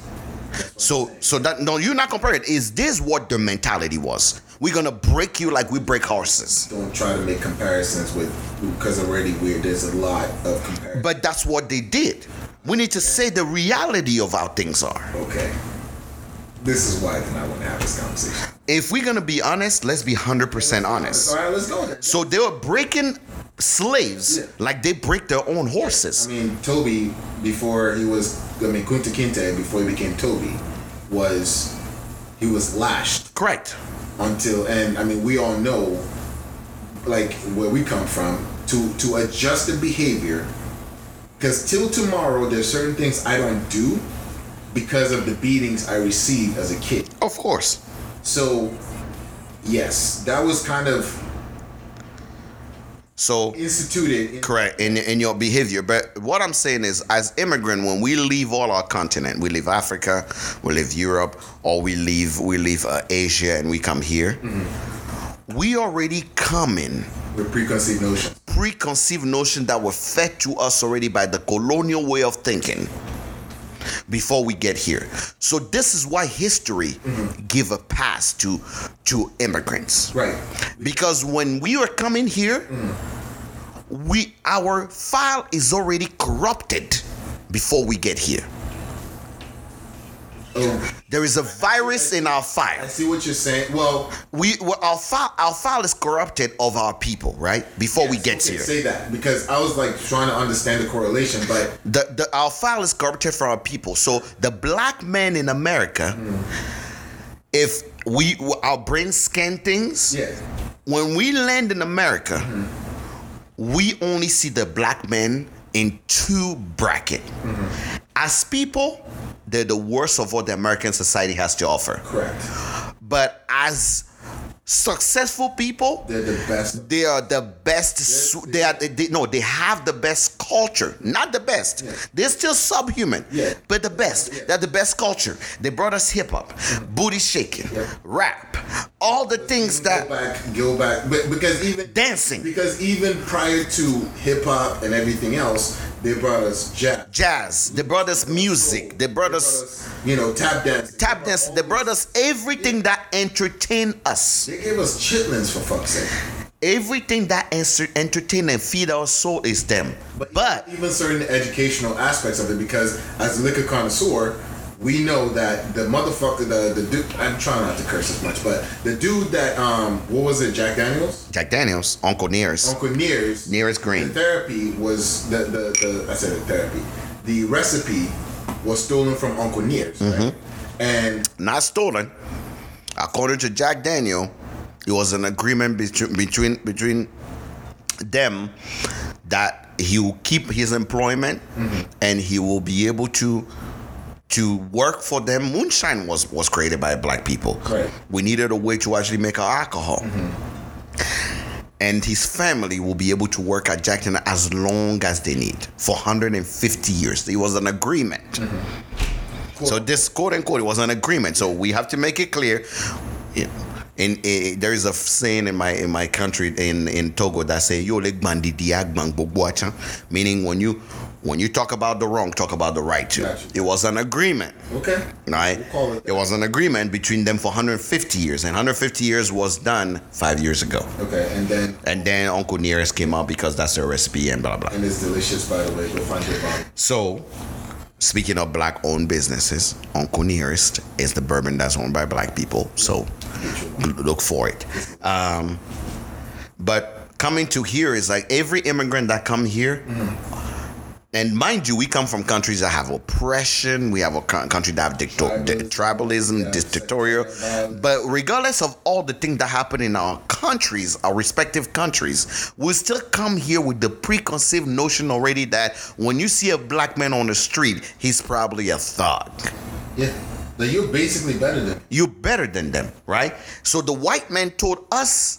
So so that no, you're not comparing. Is this what the mentality was? We're gonna break you like we break horses. Don't try to make comparisons with because already weird. There's a lot of comparison. But that's what they did. We need to say the reality of how things are. okay, this is why I did not want to have this conversation. If we're gonna be honest, let's be hundred percent honest. All right, let's go. Then. So they were breaking slaves Yeah. like they break their own horses. I mean, Toby before he was. I mean, Kunta Kinte before he became Toby was he was lashed Correct. until and I mean we all know like where we come from to to adjust the behavior because till tomorrow there's certain things I don't do because of the beatings I received as a kid. Of course. So yes, that was kind of So instituted. In, correct in in your behavior. But what I'm saying is, as immigrant, when we leave all our continent, we leave Africa, we leave Europe, or we leave we leave uh, Asia, and we come here. We already coming with preconceived notions. preconceived notion that were fed to us already by the colonial way of thinking before we get here. So this is why history mm-hmm. give a pass to to immigrants. Right. Because when we are coming here, mm. we our file is already corrupted before we get here. Oh, There is a virus in our file. I see what you're saying. Well, We well, our file our file is corrupted of our people, right? Before we get okay, here. say that because I was like trying to understand the correlation, but the, the our file is corrupted from our people. So the black men in America, hmm. if we our brain scan things, yeah, when we land in America, hmm. we only see the black men in two bracket. Hmm. As people, they're the worst of what the American society has to offer. correct. But as successful people, They're the best. they are the best. su- They are. They, no, they have the best culture. Not the best. They're still subhuman. Yeah. But the best. They're the best culture. They brought us hip hop, mm-hmm. booty shaking, Yeah. rap, all the things Go that back, go back, but because even dancing, because even prior to hip hop and everything else, they brought us jazz. jazz. They brought us music. They brought us you know, tap dance. tap dance. They brought us everything that entertain us. They gave us chitlins for fuck's sake. Everything that enter- entertain and feed our soul is them. But even certain educational aspects of it, because as a liquor connoisseur, we know that the motherfucker, the the dude. I'm trying not to curse as much, but the dude that um, what was it, Jack Daniels, Jack Daniels, Uncle Nears, Uncle Nears, Nearest The Green. therapy was the, the, the I said the therapy. The recipe was stolen from Uncle Nears. Mm-hmm. And not stolen. According to Jack Daniel, it was an agreement between between between them that he will keep his employment and he will be able to to work for them. Moonshine was was created by black people. Right. We needed a way to actually make our alcohol. And his family will be able to work at Jackson as long as they need for 150 years. It was an agreement. So this quote unquote it was an agreement. So we have to make it clear. Yeah. In, eh, there is a saying in my in my country in in Togo that say yo leg bandi diag bang bogwacha," meaning when you when you talk about the wrong, talk about the right too. Gotcha. It was an agreement, okay, right? We'll it it was an agreement between them for 150 years, and 150 years was done five years ago. okay, and then And then Uncle Nearest came out because that's their recipe and blah blah. and it's delicious by the way. Go find your body. So, speaking of black owned businesses, Uncle Nearest is the bourbon that's owned by black people. So, look for it. Um, but coming to here is like every immigrant that come here, And mind you, we come from countries that have oppression. We have a country that have dicto- di- tribalism, Yeah, dictatorial. But regardless of all the things that happen in our countries, our respective countries, we still come here with the preconceived notion already that when you see a black man on the street, he's probably a thug. Yeah. That you're basically better than. You're better than them, right? So the white man told us,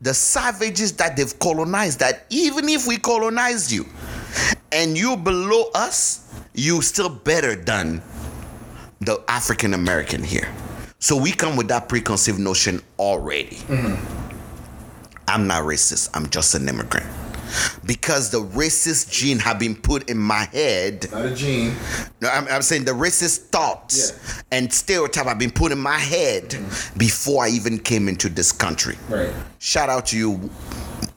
the savages that they've colonized, that even if we colonize you and you're below us, you still better than the African American here. So we come with that preconceived notion already. Mm-hmm. I'm not racist, I'm just an immigrant. Because the racist gene have been put in my head Not a gene. no, I'm, I'm saying the racist thoughts Yeah. and stereotype have been put in my head mm-hmm. before I even came into this country. Right. Shout out to you,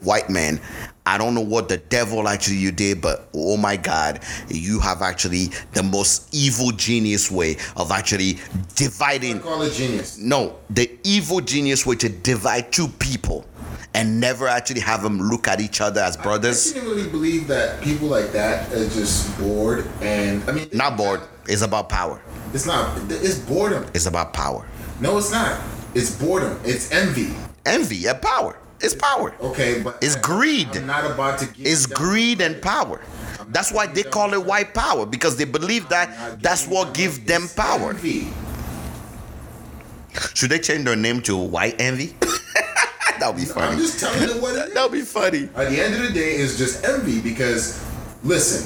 white man. I don't know what the devil actually you did, but oh my God, you have actually the most evil genius way of actually dividing. Call it genius. No, the evil genius way to divide two people and never actually have them look at each other as brothers. I can't really believe that people like that are just bored and I mean Not bored. It's about power. It's not. It's boredom. It's about power. No, it's not. It's boredom. It's envy. envy and power. It's power. Okay, but It's I- greed. I'm not about to give It's greed and power. That's why they call it white power because they believe that that's what gives them power. envy. Should they change their name to white envy? that would be funny. I'm just telling you what it is. That would be funny. At the end of the day, it's just envy because, listen,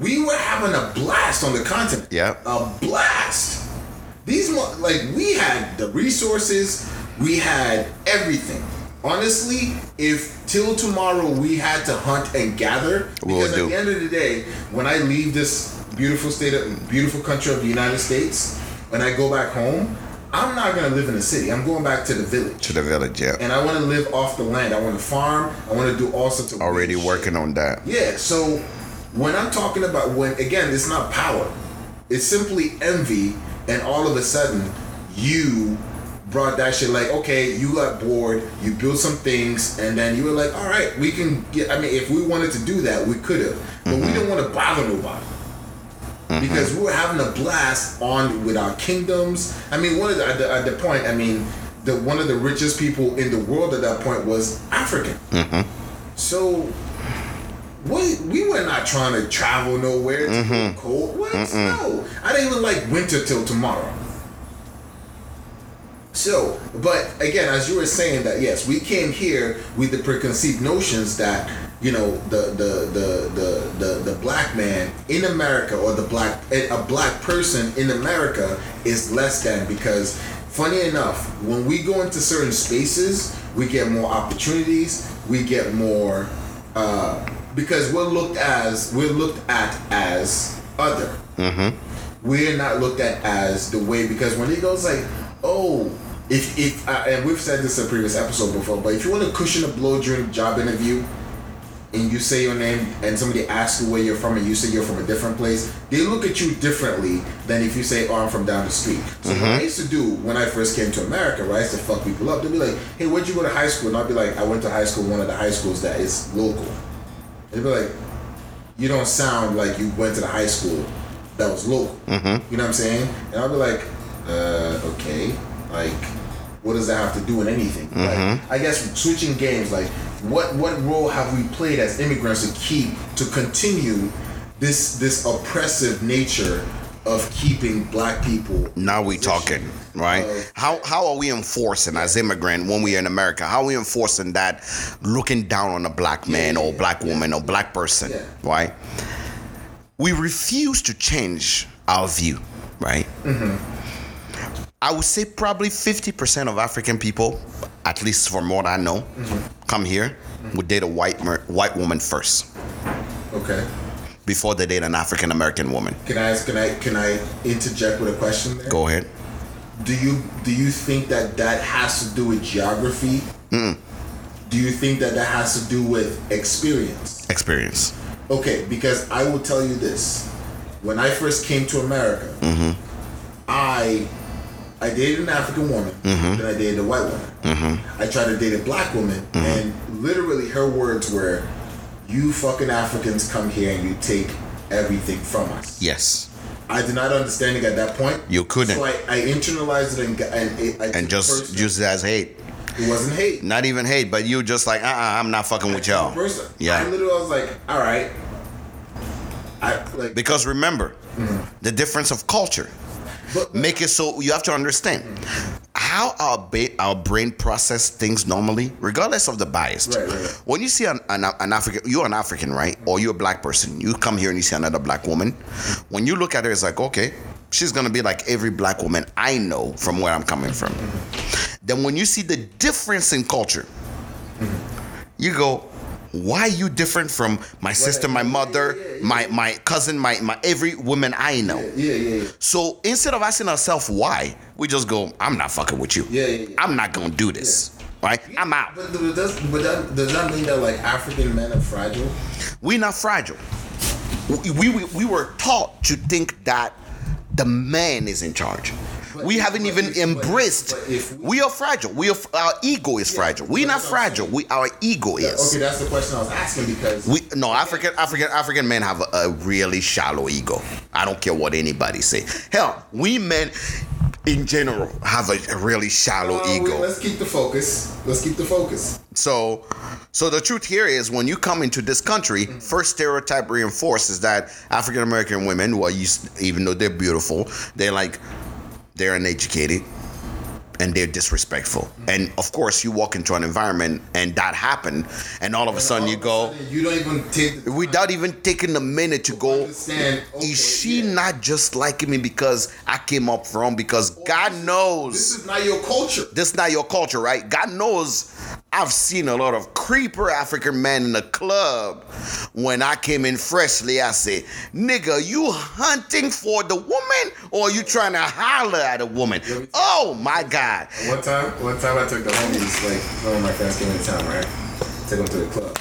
we were having a blast on the continent. Yeah. A blast. These, like, we had the resources, we had everything. Honestly, if till tomorrow we had to hunt and gather, We'll because do. at the end of the day, when I leave this beautiful state of beautiful country of the United States, when I go back home, I'm not gonna live in the city. I'm going back to the village To the village, yeah. and I want to live off the land. I want to farm. I want to do all sorts of Already weird shit. working on that. Yeah. So when I'm talking about when again, it's not power. It's simply envy, and all of a sudden, you brought that shit like okay you got bored you built some things and then you were like all right we can get i mean if we wanted to do that we could have but we mm-hmm. didn't want to bother nobody mm-hmm. because we were having a blast on with our kingdoms. I mean, one of the, at, the, at the point, I mean, the one of the richest people in the world at that point was African. Mm-hmm. So we we were not trying to travel nowhere to go cold. What? No, I didn't even like winter till tomorrow. So, but again, as you were saying that yes, we came here with the preconceived notions that you know the the the the the, the black man in America or the black a black person in America is less than because funny enough, when we go into certain spaces, we get more opportunities, we get more uh, because we're looked as we're looked at as other. We're not looked at as the way because when he goes like, oh, if if uh, and we've said this in a previous episode before, but if you want to cushion a blow during a job interview, and you say your name and somebody asks you where you're from and you say you're from a different place, they look at you differently than if you say, oh, I'm from down the street. So what I used to do when I first came to America, right, I used to fuck people up. They'd be like, hey, where'd you go to high school? And I'd be like, I went to high school, one of the high schools that is local. They'd be like, you don't sound like you went to the high school that was local. You know what I'm saying? And I'll be like, uh, okay, like, what does that have to do with anything? Like, I guess switching games, like, what what role have we played as immigrants to keep to continue this this oppressive nature of keeping black people? Now we talking, right? Uh, How how are we enforcing as immigrant when we are in America? How are we enforcing that looking down on a black man or black woman or black person, Yeah. right? We refuse to change our view, right? I would say probably 50% of African people, at least from what I know, mm-hmm. come here mm-hmm. would date a white mer- white woman first Okay. before they date an African American woman. Can I ask? Can I can I interject with a question? There? Go ahead. Do you do you think that that has to do with geography? Do you think that that has to do with experience? Experience. Okay, because I will tell you this: when I first came to America, mm-hmm. I I dated an African woman, mm-hmm. then I dated a white woman. Mm-hmm. I tried to date a black woman, mm-hmm. and literally her words were, "You fucking Africans come here and you take everything from us. Yes. I did not understand it at that point. You couldn't. So I, I internalized it and and, it, I And just personally. just as hate. it wasn't hate. Not even hate, but you just like, uh uh-uh, I'm not fucking with y'all. Person. Yeah. I literally was like, all right. I like Because remember, the difference of culture. But, Make it so you have to understand how our ba- our brain process things normally, regardless of the bias. Right, right, right. When you see an, an, an African, you're an African, right? Or you're a black person. You come here and you see another black woman. When you look at her, it's like, okay, she's gonna be like every black woman I know from where I'm coming from. Then when you see the difference in culture, you go, why are you different from my sister, my mother, yeah, yeah. my my cousin, my my every woman I know? yeah, yeah, yeah. So instead of asking ourselves why, we just go, I'm not fucking with you. Yeah, yeah, yeah. I'm not gonna do this. Right? I'm out. But, but does but that, does that mean that like African men are fragile? We're not fragile. We, we, we were taught to think that the man is in charge. We haven't even embraced. we- are fragile. We are our ego is fragile. We're not that's what I'm fragile. We our ego is. Okay, that's the question I was asking because We no African African African men have a, a really shallow ego. I don't care what anybody say. Hell, we men in general have a, a really shallow Uh, wait, ego. let's keep the focus. Let's keep the focus. So, so the truth here is, when you come into this country, first stereotype reinforced is that African American women, are used, even though they're beautiful, they're like they're uneducated and they're disrespectful. Mm-hmm. And of course, you walk into an environment and that happened, and all of a sudden you go, You don't even take without even taking a minute to go. understand. okay, Is she yeah. not just liking me because I came up from? Because God knows This is not your culture. this is not your culture, right? God knows I've seen a lot of creeper African men in the club. When I came in freshly, I said, nigga, you hunting for the woman or you trying to holler at a woman? Oh my God. One time, one time I took the homies, like one of my friends came into town, right? Took them to the club,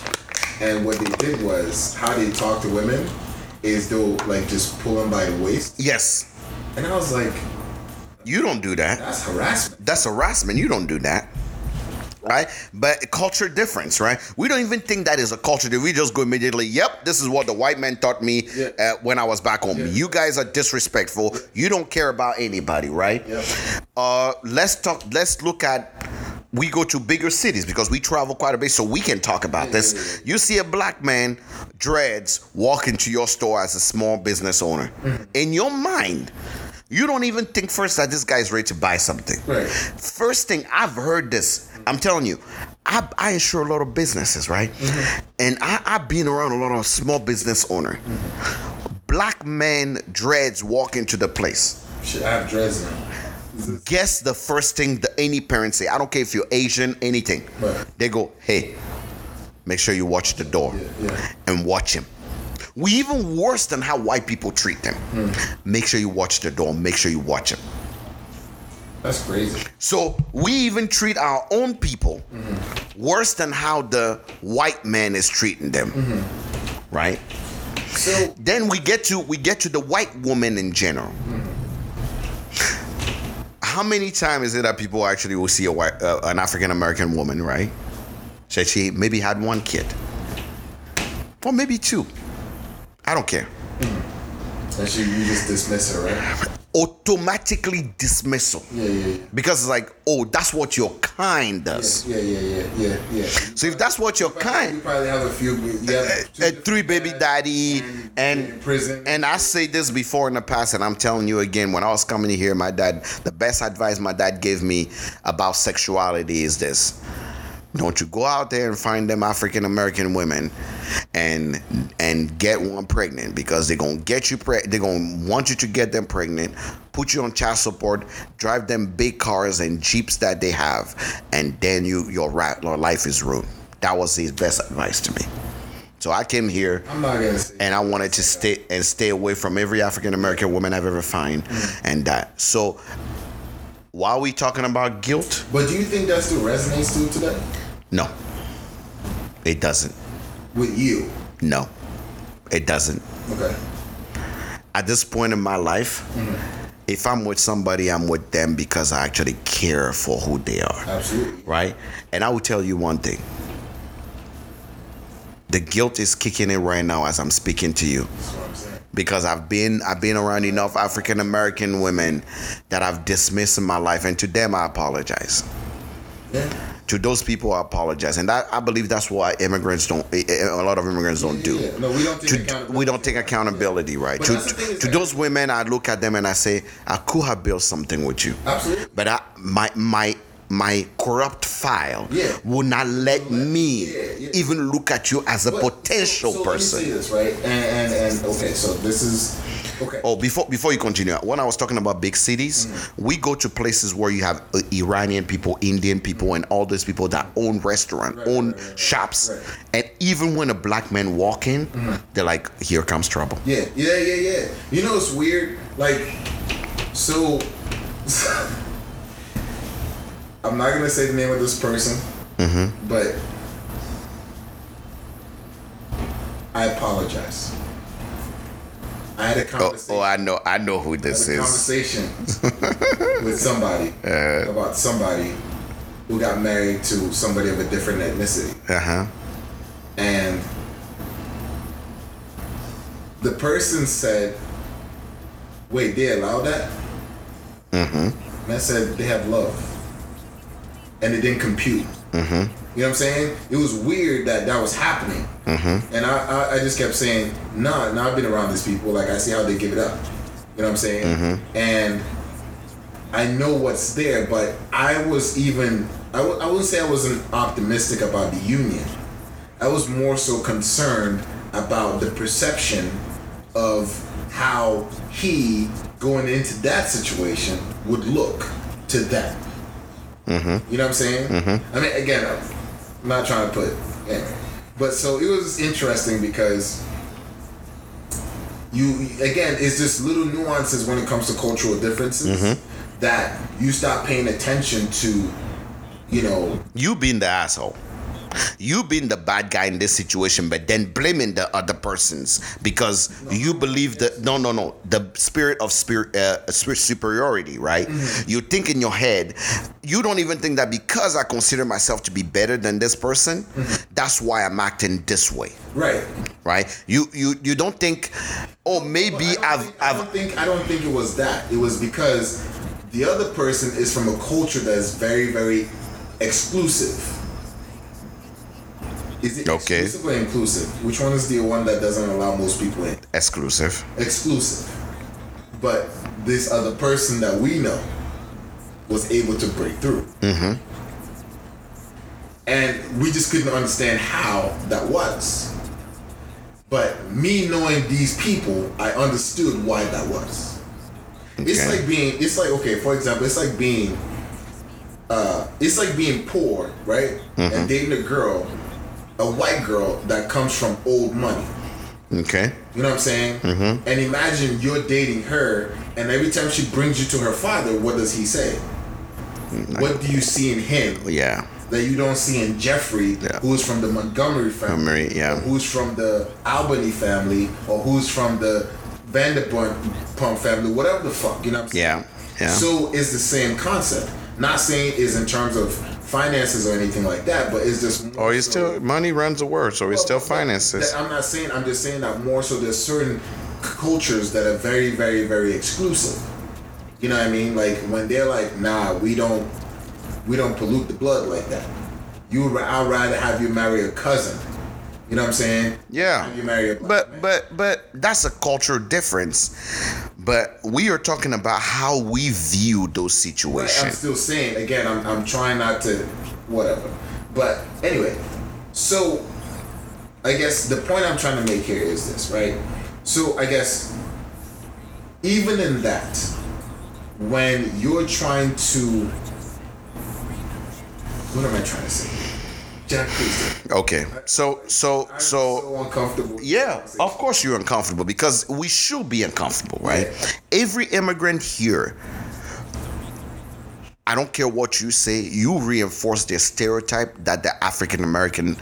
and what they did was how they talk to women is they'll like just pull them by the waist, Yes, and I was like, you don't do that. that's harassment. That's harassment. You don't do that. Right? But culture difference, right? We don't even think that is a culture. We just go immediately, yep, this is what the white man taught me Yeah. uh, when I was back home. Yeah. You guys are disrespectful. You don't care about anybody, right? Yep. Uh, let's talk, let's look at we go to bigger cities because we travel quite a bit, so we can talk about this. yeah, yeah. You see a black man, dreads, walk into your store as a small business owner. Mm-hmm. In your mind, you don't even think first that this guy is ready to buy something. Right. First thing I've heard this, I'm telling you, I, I insure a lot of businesses, right? Mm-hmm. And I, I've been around a lot of small business owner. Mm-hmm. Black man dreads walk into the place. Shit, I have dreads now. Guess the first thing that any parent say. I don't care if you're Asian, anything. Right. They go, hey, make sure you watch the door Yeah, yeah. and watch him. We even worse than how white people treat them. Hmm. Make sure you watch the door. Make sure you watch him. That's crazy. So we even treat our own people worse than how the white man is treating them. Right? So Then we get to we get to the white woman in general. How many times is it that people actually will see a white, uh, an African American woman, right? Said she maybe had one kid, or maybe two. I don't care. and she, you just dismiss her, right? Automatically dismissal Yeah, yeah, yeah. because it's like, oh, that's what your kind does. Yeah, yeah, yeah, yeah, yeah. So if that's what your You kind, probably have a few. You have two a three baby daddy in and prison. and I say this before in the past and I'm telling you again when I was coming in here my dad the best advice my dad gave me about sexuality is this don't you go out there and find them African American women and and get one pregnant because they're gonna get you pre- they're gonna want you to get them pregnant put you on child support drive them big cars and jeeps that they have and then you your, ra- your life is ruined that was his best advice to me so I came here I'm not gonna say. and I wanted to stay and stay away from every African American woman I've ever find, mm. and that. So, while we talking about guilt, But do you think that still resonates still today no, it doesn't. with you? No, it doesn't. Okay. At this point in my life, mm-hmm. if I'm with somebody, I'm with them because I actually care for who they are, Absolutely. right? And I will tell you one thing. The guilt is kicking in right now as I'm speaking to you. That's what I'm saying. because I've been I've been around enough African American women that I've dismissed in my life, and to them I apologize. Yeah. To those people, I apologize, and that, I believe that's why immigrants don't. eh, eh, A lot of immigrants don't do. Yeah, no, we don't take To- accountability. we don't take accountability, right? But To, that's the thing is to those women, I look at them and I say, I could have built something with you. Absolutely. But I, my my my corrupt file Yeah. will not let me Yeah, yeah. even look at you as a But- potential so, so person. Let me say this, right? And, and and okay, so this is okay. Oh, before before you continue, when I was talking about big cities, Mm-hmm. we go to places where you have uh, Iranian people, Indian people, and all those people that own restaurant, Right, own right, right, shops. Mm-hmm. and even when a black man walk in, they're like, "Here comes trouble." Yeah, yeah, yeah, yeah. You know it's weird? Like, so I'm not gonna say the name of this person, but I apologize. I had a Oh, conversation. oh, I know, I know who this a is. conversation with somebody about somebody who got married to somebody of a different ethnicity. Uh huh. And the person said, Wait, they allow that? Mm-hmm. And I said, They have love. And it didn't compute. Mm-hmm. You know what I'm saying? It was weird that that was happening. Mm-hmm. And I, I, I just kept saying, Nah, nah, I've been around these people. Like, I see how they give it up. You know what I'm saying? And I know what's there, but I was even, I w- I wouldn't say I wasn't optimistic about the union. I was more so concerned about the perception of how he going into that situation would look to them. Mm-hmm. You know what I'm saying? I mean, again, I'm not trying to put, anyway. but so it was interesting because you again it's just little nuances when it comes to cultural differences mm-hmm. that you stop paying attention to. You know, You being the asshole. You being the bad guy in this situation, but then blaming the other persons because you believe that no, no, no, the spirit of spirit, uh, spirit superiority, right? You think in your head, you don't even think that because I consider myself to be better than this person, that's why I'm acting this way, right? right? You you you don't think, oh, maybe Well, I've think, I don't think I don't think it was that. It was because the other person is from a culture that's very very exclusive. Is it Okay. exclusive or inclusive? Which one is the one that doesn't allow most people in? exclusive. Exclusive. But this other person that we know was able to break through. Mm-hmm. And we just couldn't understand how that was. But me knowing these people, I understood why that was. Okay. It's like being it's like okay, for example, it's like being uh it's like being poor, right? And dating a girl, a white girl that comes from old money. Okay. You know what I'm saying? Mm-hmm. And imagine you're dating her, and every time she brings you to her father, what does he say? What do you see in him Yeah. that you don't see in Jeffrey, Yeah. who's from the Montgomery family, Montgomery, yeah. or who's from the Albany family, or who's from the Vanderpump family, whatever the fuck, you know what I'm saying? Yeah. Yeah. So it's the same concept. Not saying is in terms of finances or anything like that, but it's just Or oh, it's so- still money runs the world, so it's still well, finances. I'm not saying. I'm just saying that more so. There's certain cultures that are very, very, very exclusive. You know what I mean? Like when they're like, "Nah, we don't, we don't pollute the blood like that." You, I'd rather have you marry a cousin. You know what I'm saying? Yeah. You marry a But man. but but that's a cultural difference. But we are talking about how we view those But I'm still saying again. I'm, I'm trying not to, whatever. But anyway, so I guess the point I'm trying to make here is this, right? So I guess even in that, when you're trying to, what am I trying to say? Jack. Okay. So so so so uncomfortable. yeah, of course you're uncomfortable because we should be uncomfortable, right? Every immigrant here I don't care what you say, you reinforce the stereotype that the African American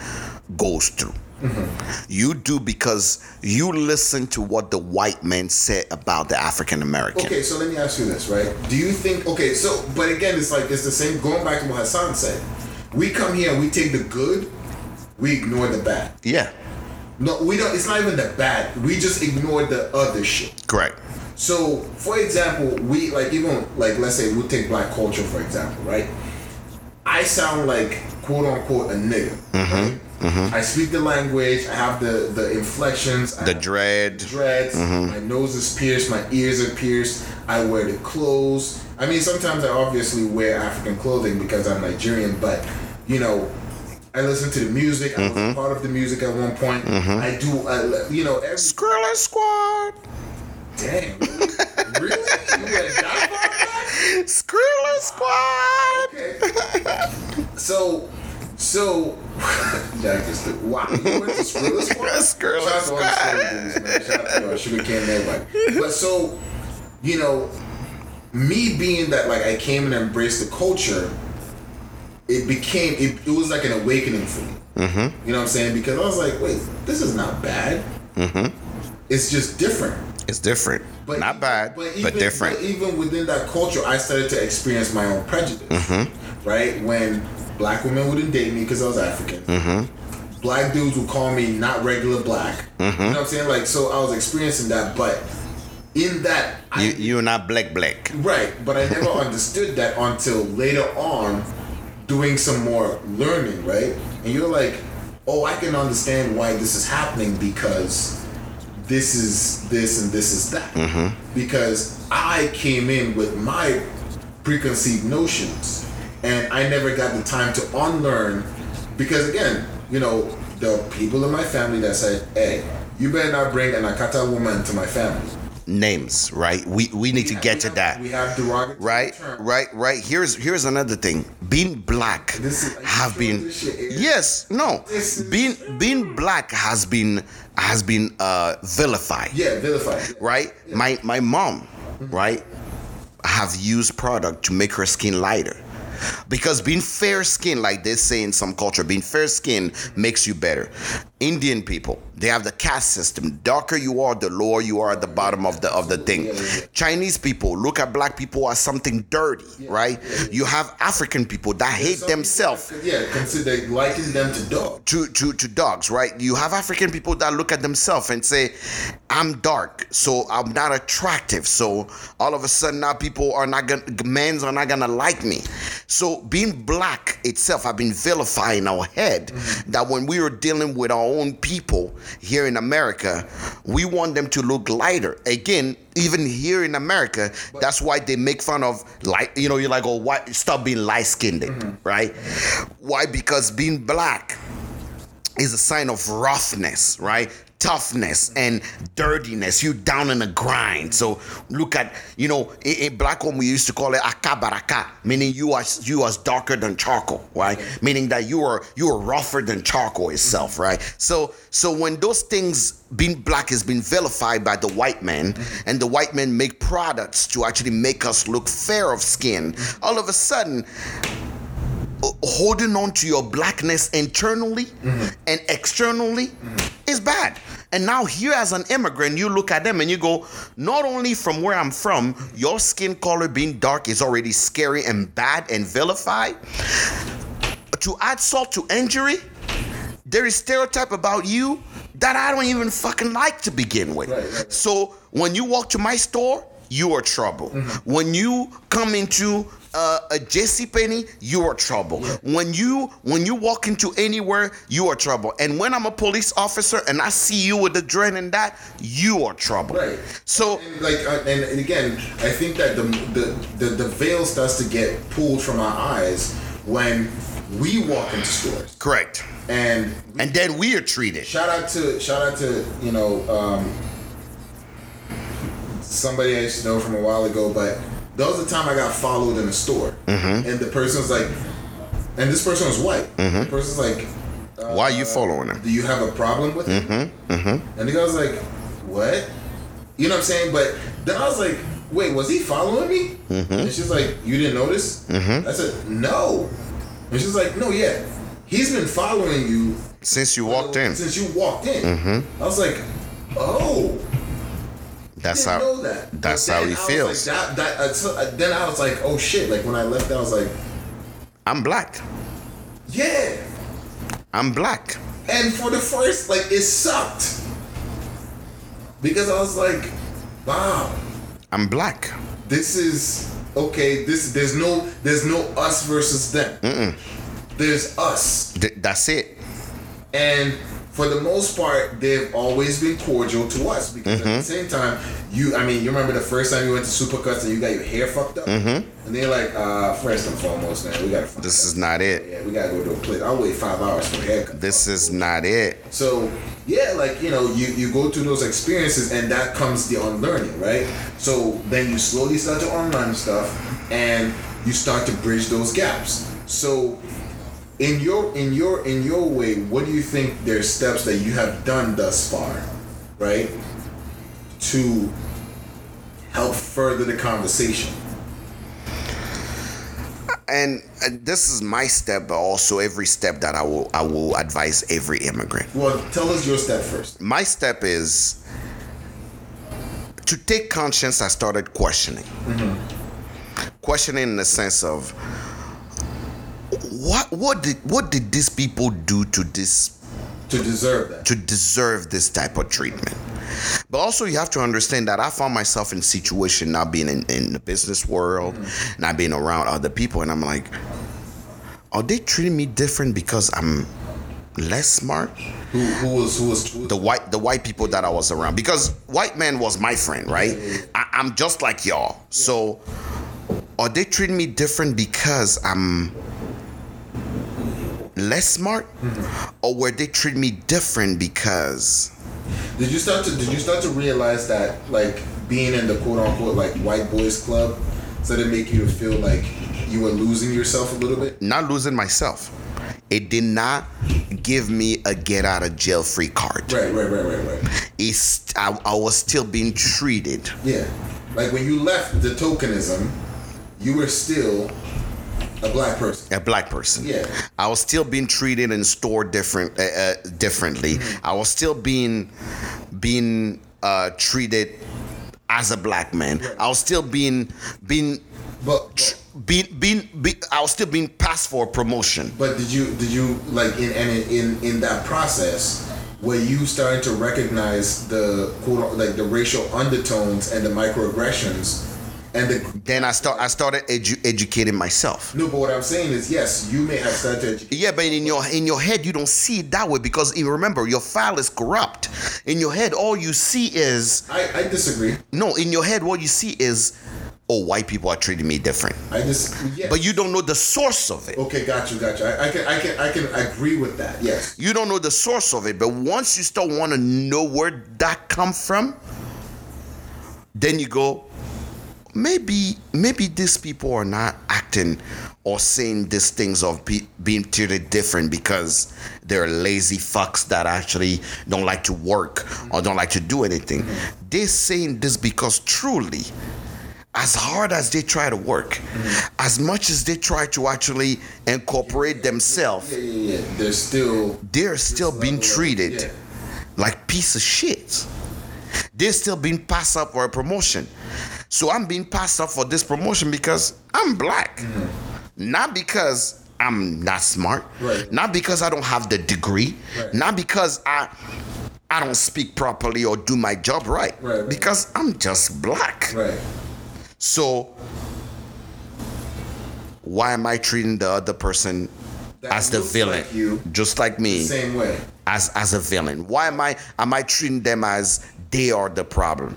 goes through. Mm-hmm. You do because you listen to what the white men say about the African American. Okay, so let me ask you this, right? Do you think okay, so but again it's like it's the same going back to what Hasan said. We come here and we take the good, we ignore the bad. Yeah. No, we don't. It's not even the bad. We just ignore the other shit. Correct. So, for example, we like even like let's say we take black culture for example, right? I sound like quote unquote a nigga. Mm-hmm, right? Mm-hmm. I speak the language. I have the the inflections. The dread. dreads. Mm-hmm. My nose is pierced. My ears are pierced. I wear the clothes. I mean, sometimes I obviously wear African clothing because I'm Nigerian, but you know. I listen to the music. I was a part of the music at one point. I do, I, you know, every Skrillex Squad. damn. really? You went that Squad. Okay. so, so, Jack just did, wow. You went to Skrilla Squad? Skrilla Shout out to all the Squad. Skrilla dudes, man. Shout out to uh, Sugar Cane everybody. But so, you know, me being that, like, I came and embraced the culture, it became, it, it was like an awakening for me. Mm-hmm. You know what I'm saying? Because I was like, wait, this is not bad. Mm-hmm. It's just different. It's different. But Not bad, but, even, different. But even within that culture, I started to experience my own prejudice. Mm-hmm. Right when black women wouldn't date me because I was African. Mm-hmm. Black dudes would call me not regular black. You know what I'm saying? Like, so I was experiencing that, but in that, I, you you're not black black. right? But I never understood that until later on, doing some more learning, right? And you're like, oh, I can understand why this is happening because this is this and this is that. Mm-hmm. Because I came in with my preconceived notions and I never got the time to unlearn because again, you know, the people in my family that said, Hey, you better not bring an Akata woman to my family. Names, right? We we need to get to that. We have derogatory Right, terms. right, right. Here's here's another thing. Being black This is- have been yes, no. This is- Being being black has been has been uh vilified. Yeah, vilified. right? My my mom, right, have used product to make her skin lighter. Because being fair skinned, like they say in some culture, being fair skinned makes you better. Indian people, they have the caste system. Darker you are, the lower you are at the bottom of the of the thing. Chinese people look at black people as something dirty, right? You have African people that hate themselves Yeah, consider liking them to dogs. to, to, to dogs, right? You have African people that look at themselves and say, I'm dark, so I'm not attractive. So all of a sudden now people are not gonna, men's are not gonna like me. So being black itself, I've been vilified in our head mm-hmm. that when we are dealing with our own people here in America, we want them to look lighter. Again, even here in America, that's why they make fun of light. You know, you're like, oh, why stop being light skinned, mm-hmm. right? Why? Because being black is a sign of roughness, right? Toughness and dirtiness. You down in the grind. So look at, you know, in, black home we used to call it akabaraka, meaning you are you are darker than charcoal, right? Meaning that you are you are rougher than charcoal itself, right? So so when those things being black has been vilified by the white man, and the white men make products to actually make us look fair of skin, all of a sudden holding on to your blackness internally and externally is bad. And now, here as an immigrant, you look at them and you go, not only from where I'm from, your skin color being dark is already scary and bad and vilified. To add salt to injury, there is stereotype about you that I don't even fucking like to begin with. Right, right. So when you walk to my store, you are trouble. Mm-hmm. When you come into uh, a JC Penney, you are trouble. When you when you walk into anywhere, you are trouble. And when I'm a police officer and I see you with the dread and that, you are trouble. Right. So And like, uh, and, and again, I think that the, the the the veil starts to get pulled from our eyes when we walk into stores. correct. And And then we are treated. shout out to shout out to you know um, somebody I used to know from a while ago, but was a time I got followed in a store, Mm-hmm. and the person was like, and this person was white. The person's like, Why are you following him? do you have a problem with him? Mm-hmm. And the guy was like, what? You know what I'm saying? But then I was like, wait, was he following me? Mm-hmm. And she's like, you didn't notice? I said, no. And she's like, no, yeah. He's been following you Since you walked in. since you walked in. Mm-hmm. I was like, oh. That's how know that. that's how he I feels. Like, that, that, uh, then I was like, oh shit. Like when I left, I was like, I'm black. yeah. I'm black. And for the first, like, it sucked. Because I was like, wow, I'm black. this is okay. This there's no there's no us versus them. There's us, Th- that's it. and for the most part, they've always been cordial to us. Because at the same time, you I mean, you remember the first time you went to Supercuts and you got your hair fucked up, and they're like, uh, first and foremost, man, we gotta. This is not it. Yeah, we gotta go to a place. I'll wait five hours for a haircut. This is not it. So yeah, like you know, you you go through those experiences, and that comes the unlearning, right? So then you slowly start to unlearn stuff, and you start to bridge those gaps. So in your in your in your way, what do you think there's steps that you have done thus far, right, to help further the conversation? And this is my step, but also every step that I will I will advise every immigrant. Well, tell us your step first. My step is to take conscience. I started questioning, mm-hmm. questioning in the sense of what what did what did these people do to this To deserve that. to deserve this type of treatment. But also, you have to understand that I found myself in a situation not being in, in the business world, mm-hmm. not being around other people, and I'm like, are they treating me different because I'm less smart? Who, who was who was, who The white the white people that I was around, because white man was my friend, right? Mm-hmm. I, I'm just like y'all. So, are they treating me different because I'm less smart, mm-hmm. or were they treating me different because? Did you start to did you start to realize that like being in the quote unquote like white boys club started to make you feel like you were losing yourself a little bit? not losing myself. It did not give me a get out of jail free card. Right, right, right, right, right. It's I, I was still being treated. Yeah. Like when you left the tokenism, you were still a black person. A black person. Yeah. I was still being treated and stored different uh, uh, differently. Mm-hmm. I was still being being uh, treated as a black man. I was still being being But, but being being be, I was still being passed for a promotion. but did you did you like in and in, in in that process were you starting to recognize the quote like the racial undertones and the microaggressions and the Then I start I started edu- educating myself. no but what I'm saying is yes you may have started to Yeah, but in your in your head you don't see it that way because you remember your file is corrupt. In your head, all you see is I, I disagree. no. In your head, what you see is, oh, white people are treating me different. I just yeah. But you don't know the source of it. okay, got you, got you. I, I can I can I can agree with that. Yes. You don't know the source of it. But once you start want to know where that come from, then you go, maybe maybe these people are not acting or saying these things of be, being treated different because they're lazy fucks that actually don't like to work or don't like to do anything. They're saying this because truly, as hard as they try to work, as much as they try to actually incorporate themselves, Yeah, yeah, yeah. There's still they're still being treated yeah. like piece of shit. They're still being passed up for a promotion. So I'm being passed up for this promotion because I'm black. Mm-hmm. Not because I'm not smart. Right. Not because I don't have the degree. Right. Not because I I don't speak properly or do my job right. Right. Because I'm just black. right. So why am I treating the other person That as the villain? like you just like me same way. as as a villain? Why am I am I treating them as they are the problem?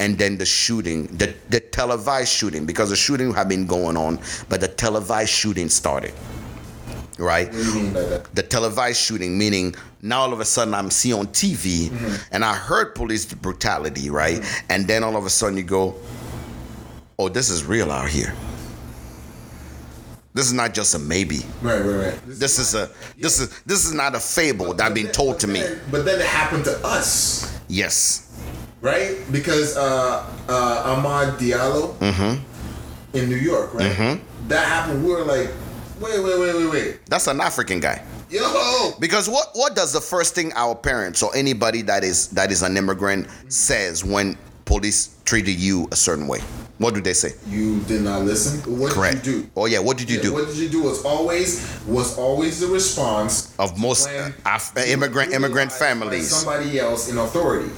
And then the shooting, the the televised shooting, because the shooting had been going on, but the televised shooting started. Right? What do you mean by that? The televised shooting, meaning now all of a sudden I'm see on TV mm-hmm. and I heard police brutality, right? Mm-hmm. And then all of a sudden you go, Oh, this is real out here. This is not just a maybe. Right, right, right. This is a this is this is not a fable that being told to me. Then- but then it happened to us, Yes. Right? Because uh, uh, Amadou Diallo Mm-hmm. in New York, right? That happened. We were like, wait, wait, wait, wait, wait. That's an African guy. Yo, Because what what does the first thing our parents or anybody that is that is an immigrant says when police treated you a certain way? What do they say? You did not listen. What Correct. did you do? Oh yeah, what did you Yeah, do? What did you do? Was always was always the response Of most Af- immigrant immigrant families. Somebody else in authority.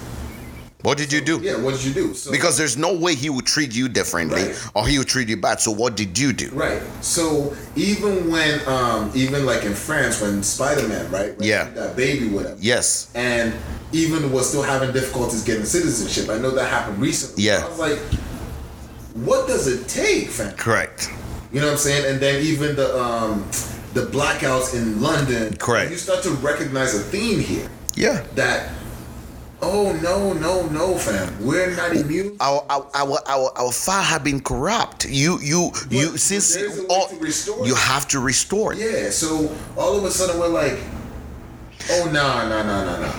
What did you do? Yeah. What did you do? So, Because there's no way he would treat you differently Right. or he would treat you bad. So what did you do? Right. So even when, um, even like in France, when Spider Man, right? when Yeah. That baby, whatever. Yes. And even was still having difficulties getting citizenship. I know that happened recently. Yeah. I was like, what does it take, fam? Correct. You know what I'm saying? And then even the um, the blackouts in London. Correct. You start to recognize a theme here Yeah. that. Oh no no no fam! We're not immune. Our, our our our our file have been corrupt. You you you since all, you have to restore it. Yeah. So all of a sudden we're like, oh nah nah nah nah nah.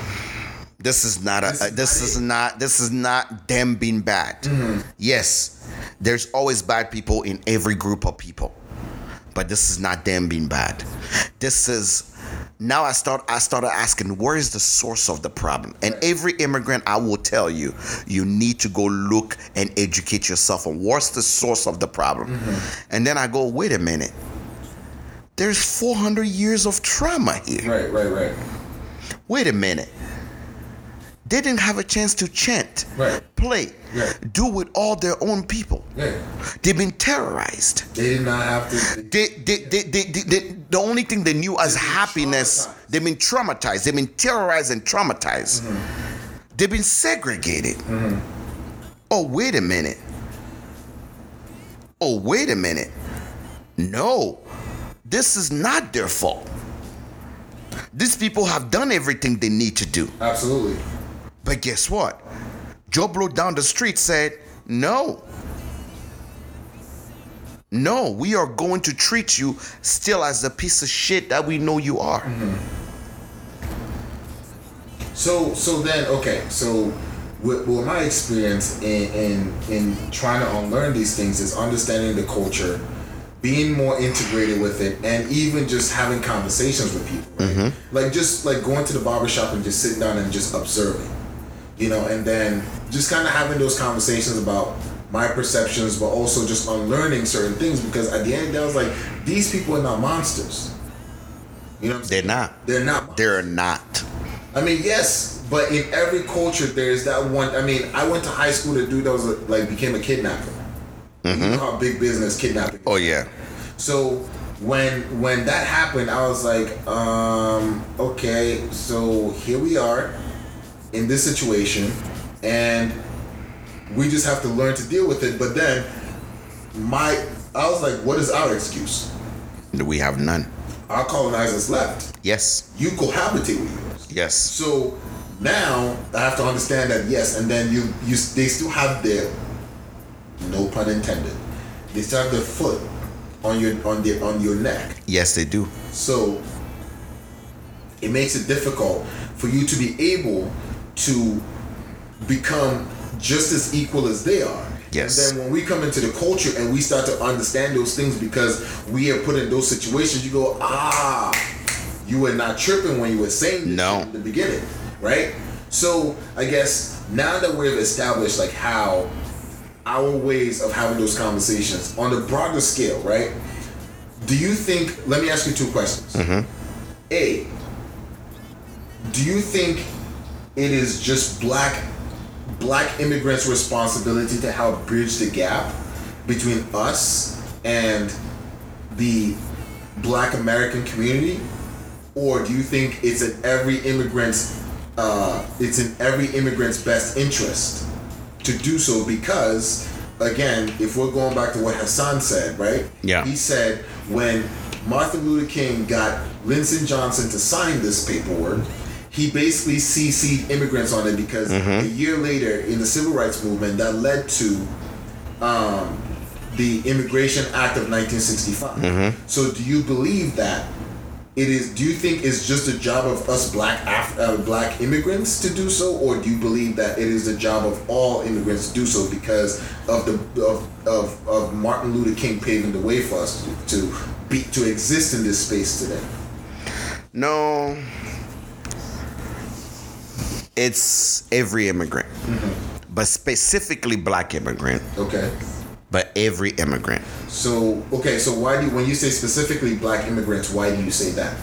This is not a. This uh, is not is not. This is not them being bad. Mm-hmm. Yes, there's always bad people in every group of people, but this is not them being bad. This is. Now I start. I started asking, where is the source of the problem? And every immigrant, I will tell you, you need to go look and educate yourself on what's the source of the problem. Mm-hmm. And then I go, wait a minute. There's 400 years of trauma here Right right right wait a minute. They didn't have a chance to chant, Right. play, Right. do with all their own people. yeah. They've been terrorized. They did not have to. They, they, they, they, they, they- the only thing they knew as They've happiness, they've been traumatized. They've been terrorized and traumatized. Mm-hmm. They've been segregated. Mm-hmm. Oh, wait a minute. Oh, wait a minute. No, this is not their fault. These people have done everything they need to do. Absolutely. But guess what? Joe Blow down the street said, no. No, we are going to treat you still as the piece of shit that we know you are. Mm-hmm. So so then okay so with, with my experience in, in in trying to unlearn these things is understanding the culture, being more integrated with it, and even just having conversations with people. Right? Mm-hmm. Like just like going to the barbershop and just sitting down and just observing, you know, and then just kind of having those conversations about my perceptions, but also just unlearning certain things because at the end of the day, I was like, these people are not monsters. You know They're not. They're not. They're not. I mean, yes, but in every culture, there's that one. I mean, I went to high school to do those, like, became a kidnapper. You know how big business kidnapping. Oh, yeah. So when when that happened, I was like, um, okay, so here we are in this situation, and we just have to learn to deal with it. But then, my I was like, what is our excuse? We have none. Our colonizers left. Yes. You cohabitate with yours. Yes. So now I have to understand that yes, and then you you they still have their no pun intended. They still have their foot on your on their on your neck. Yes, they do. So it makes it difficult for you to be able to become just as equal as they are. Yes. And then when we come into the culture and we start to understand those things because we are put in those situations, you go, ah, you were not tripping when you were saying this No. in the beginning, right? So I guess now that we've established like how our ways of having those conversations on the broader scale, right? Do you think? Let me ask you two questions. A. Do you think it is just black black immigrants' responsibility to help bridge the gap between us and the black American community? Or do you think it's in every immigrant's uh, it's in every immigrant's best interest to do so because again, if we're going back to what Hasan said, right? Yeah. He said when Martin Luther King got Lyndon Johnson to sign this paperwork, he basically CC'd immigrants on it because a year later in the civil rights movement that led to um, the Immigration Act of 1965. So do you believe that it is? Do you think it's just a job of us black Af- uh, black immigrants to do so, or do you believe that it is the job of all immigrants to do so because of the of, of, of Martin Luther King paving the way for us to, to be to exist in this space today? No. It's every immigrant, mm-hmm. but specifically black immigrant. Okay. but every immigrant. So okay, so why do you, when you say specifically black immigrants, why do you say that?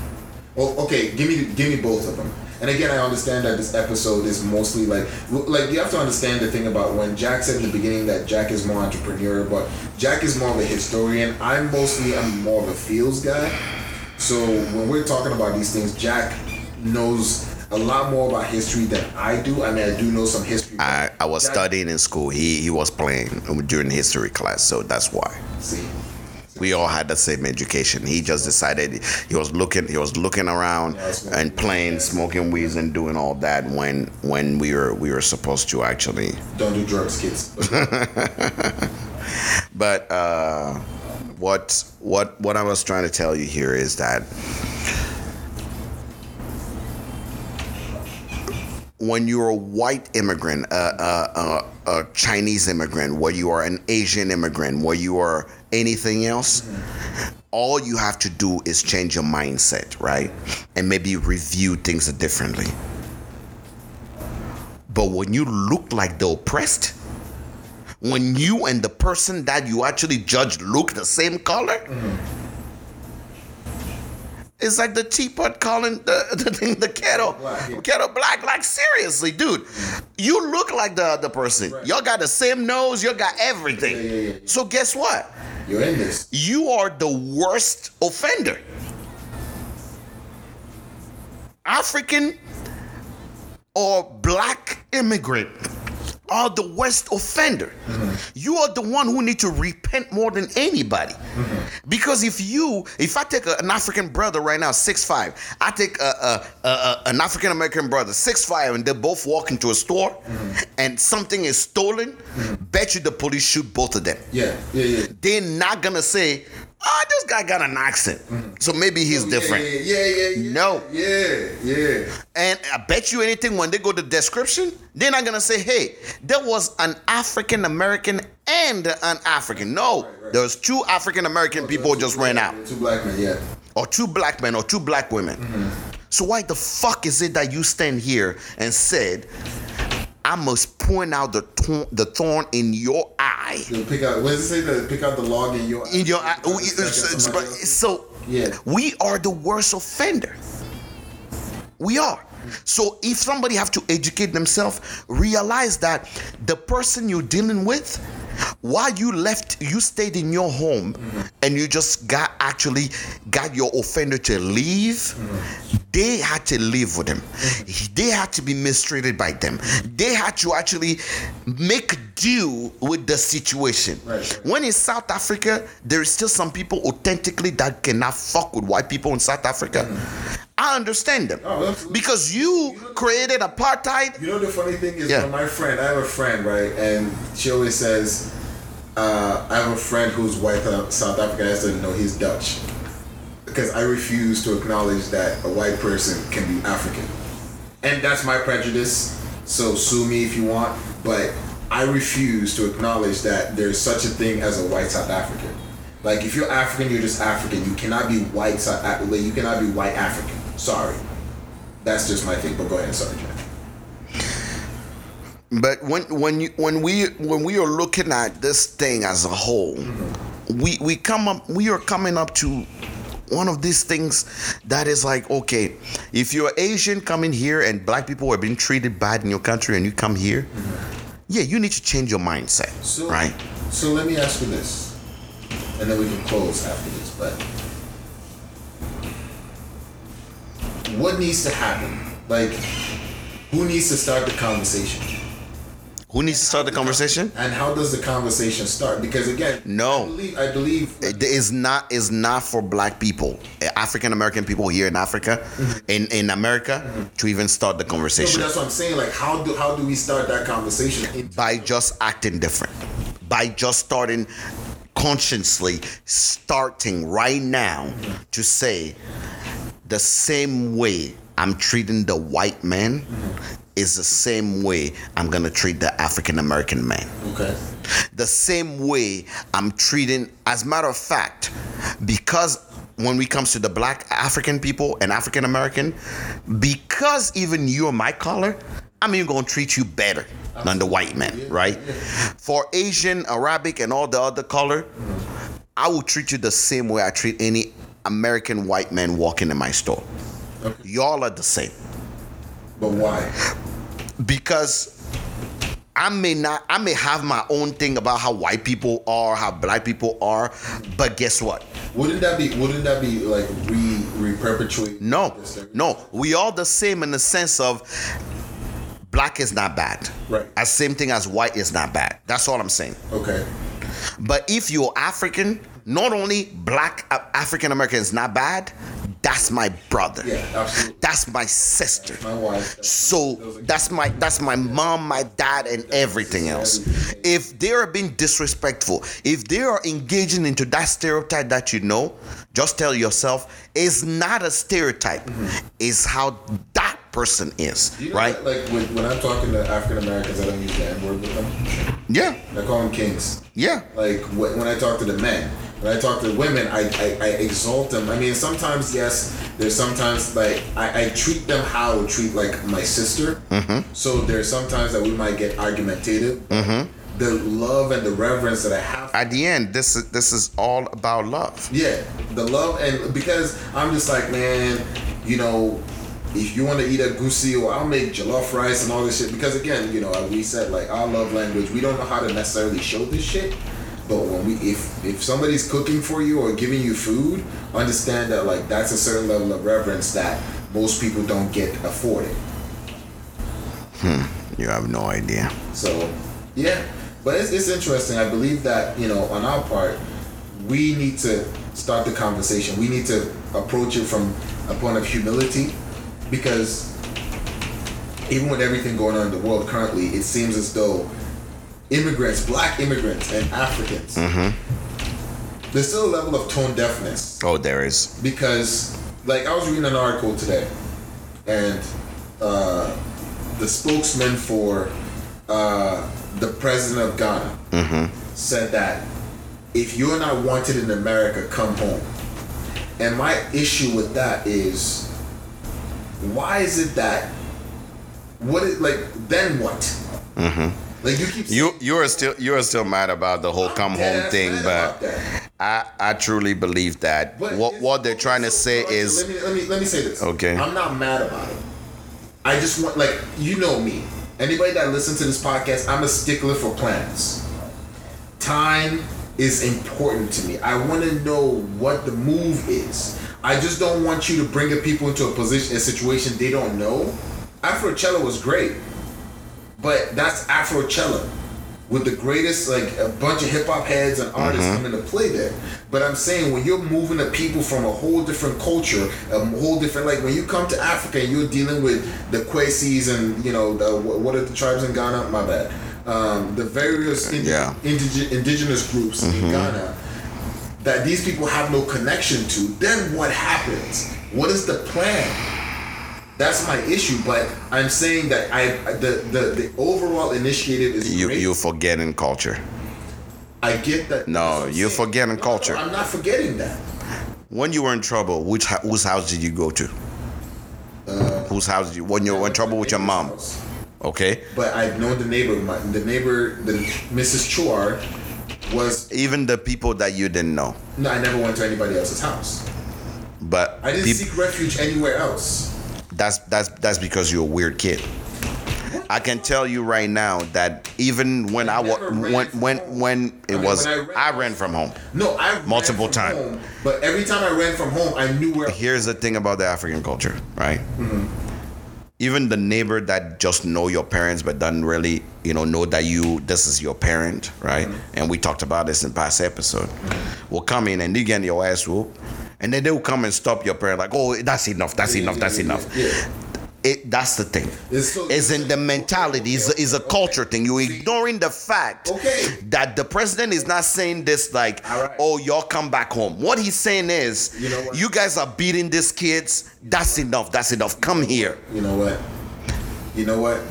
Well, okay, give me give me both of them. And again, I understand that this episode is mostly like like you have to understand the thing about when Jack said in the beginning that Jack is more entrepreneur, but Jack is more of a historian. I'm mostly I'm more of a feels guy. So when we're talking about these things, Jack knows a lot more about history than I do. I mean, I do know some history. I, I was Jack- studying in school. He he was playing during history class, so that's why. See, We all had the same education. He just decided he was looking he was looking around Yeah, and playing, smoking weeds and doing all that when when we were we were supposed to actually. don't do drugs, kids. But uh, what what what I was trying to tell you here is that when you're a white immigrant, a, a, a, a Chinese immigrant, where you are an Asian immigrant, where you are anything else, all you have to do is change your mindset, right? And maybe review things differently. But when you look like the oppressed, when you and the person that you actually judge look the same color, it's like the teapot calling the, the thing the kettle Black, yeah. kettle black. Like seriously, dude, you look like the other person. Right. Y'all got the same nose. Y'all got everything. Yeah, yeah. So guess what? You're in this. You are the worst offender. African or black immigrant are the worst offender. Mm-hmm. You are the one who need to repent more than anybody. Mm-hmm. Because if you, if I take a- an African brother right now, six five, I take a, a, an African American brother, six five, and they both walk into a store, mm-hmm. and something is stolen. Bet you the police shoot both of them Yeah, yeah, yeah. they're not gonna say, "Ah, this guy got an accent, so maybe he's different." Yeah, yeah, yeah, yeah. No. Yeah, yeah. And I bet you anything when they go to description, they're not gonna say, "Hey, there was an African American and an African." No, Right, right. there was two African American people just ran out, Two black men, yeah. or two black men, or two black women. So why the fuck is it that you stand here and said, "I must point out the thorn, the thorn in your eye"? Pick out. What does it say? Pick out the log in your in your eye. Because we- it's like it's- somebody but- else. so Yeah. we are the worst offender. We are. So if somebody have to educate themselves, realize that the person you're dealing with, while you left, you stayed in your home, and you just got actually got your offender to leave. They had to live with him. They had to be mistreated by them. They had to actually make deal with the situation. Right. When in South Africa, there is still some people authentically that cannot fuck with white people in South Africa. I understand them Oh, because you created apartheid. You know the funny thing is, Yeah. my friend, I have a friend, right, and she always says, uh, I have a friend who's white out South African." I said, no, he's Dutch, because I refuse to acknowledge that a white person can be African, and that's my prejudice. So sue me if you want, but I refuse to acknowledge that there's such a thing as a white South African. Like if you're African, you're just African. You cannot be white South. You cannot be white African. Sorry, that's just my thing. But go ahead, sorry, Jack. But when when you when we when we are looking at this thing as a whole, mm-hmm. we we come up we are coming up to one of these things that is like okay, if you're Asian coming here and black people are being treated bad in your country and you come here, mm-hmm. yeah, you need to change your mindset, So, right? So let me ask you this, and then we can close after this. But what needs to happen? Like, who needs to start the conversation? Who needs to start the conversation? And how does the conversation start? Because again, No. I believe, I believe it is not is not for black people eh, african american people here in africa mm-hmm. in in america mm-hmm. to even start the No, but conversation that's what I'm saying. Like, how do how do we start that conversation? By just acting different by just starting consciously starting right now mm-hmm. to say the same way i'm treating the white man is the same way i'm gonna treat the african american man okay. the same way I'm treating. As a matter of fact, because when we comes to the black African people and African American, because even you're my color, I'm even gonna treat you better than the white man, right? For Asian, Arabic, and all the other color, I will treat you the same way I treat any American white man walking in my store. Okay. Y'all are the same But why? because I may not, I may have my own thing about how white people are, how black people are, but guess what? Wouldn't that be? Wouldn't that be like re re perpetuate? No, no, we all the same in the sense of black is not bad. Right. As same thing as white is not bad. That's all I'm saying. Okay. But if you're African, not only black African Americans not bad, that's my brother. Yeah, absolutely. That's my sister. My wife. So that's my that's my mom, my dad, and everything else. If they are being disrespectful, if they are engaging into that stereotype that you know, just tell yourself it's not a stereotype. Mm-hmm. It's how that person is, you know right? that, like when, when I'm talking to African Americans, I don't use the N word with them. Yeah, I call them kings. yeah. Like when I talk to the men, when I talk to women, I, I, I exalt them. I mean, sometimes yes, there's sometimes like I, I treat them how I would treat like my sister. Mm-hmm. So there's sometimes that we might get argumentative. Mm-hmm. The love and the reverence that I have. At the end, this is this is all about love. yeah, the love and because I'm just like man, you know. If you want to eat egusi or I'll make jollof rice and all this shit because again, you know, we said like our love language, we don't know how to necessarily show this shit. But when we if if somebody's cooking for you or giving you food, understand that like that's a certain level of reverence that most people don't get afforded. Hmm. You have no idea. So yeah. But it's, it's interesting. I believe that, you know, on our part, we need to start the conversation. We need to approach it from a point of humility because even with everything going on in the world currently, it seems as though immigrants, black immigrants and Africans, there's still a level of tone deafness Oh, there is. because like I was reading an article today, and uh, the spokesman for uh, the president of Ghana said that if you're not wanted in America, come home. And my issue with that is, why is it that what is like then what? Like you keep You you are still you are still mad about the whole come home thing, but. I I truly believe that But what what they're trying to say so is let me let me let me say this. Okay. I'm not mad about it. I just want like you know me. Anybody that listens to this podcast, I'm a stickler for plans. Time is important to me. I want to know what the move is. I just don't want you to bring a people into a position, a situation they don't know. Afrochella was great, but that's Afrochella with the greatest, like a bunch of hip hop heads and artists coming to play there. But I'm saying when you're moving the people from a whole different culture, a whole different, like when you come to Africa and you're dealing with the Kwesis and you know the what are the tribes in Ghana? My bad. Um, the various indi- Yeah. indige- indigenous groups in Ghana that these people have no connection to, then what happens? What is the plan? That's my issue, but I'm saying that I the the, the overall initiative is you great. you forgetting culture. I get that. No, that's what I'm you're saying. forgetting No, culture. I'm not forgetting that. When you were in trouble, which whose house did you go to? Uh, whose house did you when you were in trouble with your mom? Okay, But I've known the neighbor. My, the neighbor, the Mrs. Chouard, was even the people that you didn't know, no. I never went to anybody else's house. but I didn't peop- seek refuge anywhere else. That's that's that's because you're a weird kid. I can tell you right now that even when I, I wa- when when home. when it I mean, was when I ran- I ran from home. No, I Multiple times. but every time I ran from home, I knew where. Here's the thing about the African culture, right? Mm-hmm. Even the neighbor that just know your parents but doesn't really, you know, know that you this is your parent, right? Mm-hmm. And we talked about this in past episode. Will come in and they get your ass whooped, and then they'll come and stop your prayer like, oh, that's enough, that's Yeah, enough, yeah, that's yeah, enough. yeah. It, that's the thing. It's so- It's in the mentality. It's, a- it's a culture thing. You're ignoring the fact Okay. that the president is not saying this like, right. oh, y'all come back home. What he's saying is, You know what? you guys are beating these kids. That's enough. That's enough. Come here. You know what? You know what?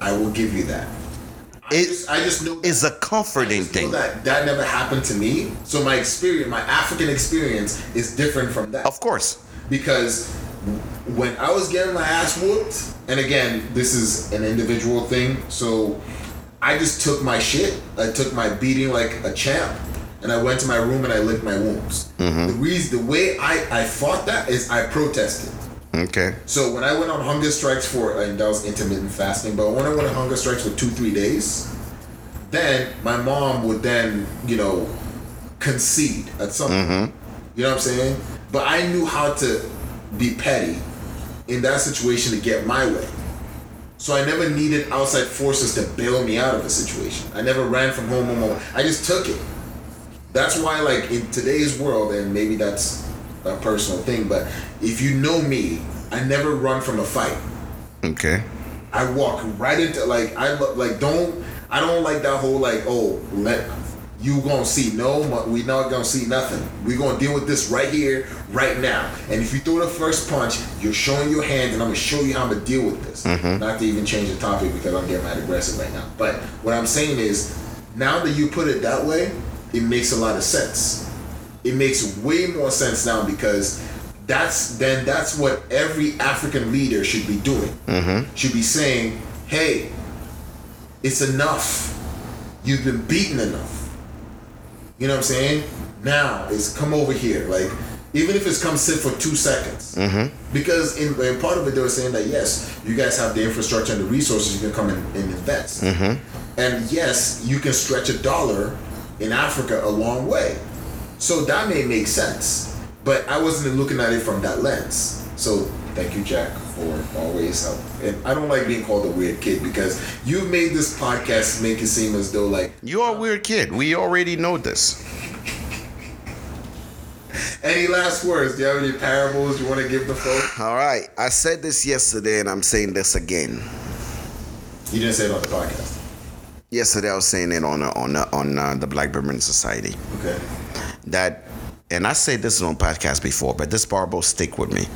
I will give you that. I It just, I just know is a comforting thing. that that never happened to me. So my experience, my African experience, is different from that. Of course. because when I was getting my ass whooped, and again, this is an individual thing, so I just took my shit. I took my beating like a champ, and I went to my room and I licked my wounds. Mm-hmm. The reason, the way I I fought that is I protested. Okay. So when I went on hunger strikes for, and that was intermittent fasting, but when I went on hunger strikes for two, three days, then my mom would then, you know, concede at some point. Mm-hmm. You know what I'm saying? But I knew how to be petty in that situation to get my way. So I never needed outside forces to bail me out of a situation. I never ran from home, home, home. I just took it. That's why, like in today's world, and maybe that's a personal thing, but if you know me, I never run from a fight. Okay. I walk right into like I lo- like don't I don't like that whole like oh let you gonna see no we not gonna see nothing. We gonna deal with this right here right now. And if you throw the first punch you're showing your hand and I'm gonna show you how I'm gonna deal with this. Mm-hmm. Not to even change the topic because I'm getting mad aggressive right now. But what I'm saying is now that you put it that way it makes a lot of sense. It makes way more sense now because that's then that's what every African leader should be doing. Mm-hmm. Should be saying, "Hey, it's enough. You've been beaten enough." You know what I'm saying? Now it's come over here. Like even if it's come sit for two seconds, mm-hmm. because in, in part of it they were saying that yes, you guys have the infrastructure and the resources you can come and, and invest, mm-hmm. and yes, you can stretch a dollar in Africa a long way. So that may make sense. But I wasn't looking at it from that lens. So thank you, Jack, for always help. And I don't like being called a weird kid because you made this podcast make it seem as though like You're a weird kid. We already know this. any last words? Do you have any parables you want to give the folks? All right. I said this yesterday and I'm saying this again. You didn't say it on the podcast. Yesterday I was saying it on uh, on uh, on uh, the Black Bourbon Society Okay. that, and I said this on podcast before, but this part will stick with me.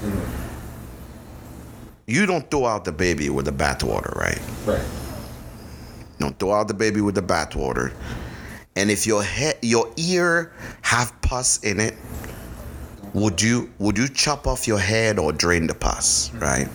You don't throw out the baby with the bathwater, right? Right. Don't throw out the baby with the bathwater. And if your head, your ear have pus in it, would you would you chop off your head or drain the pus, right?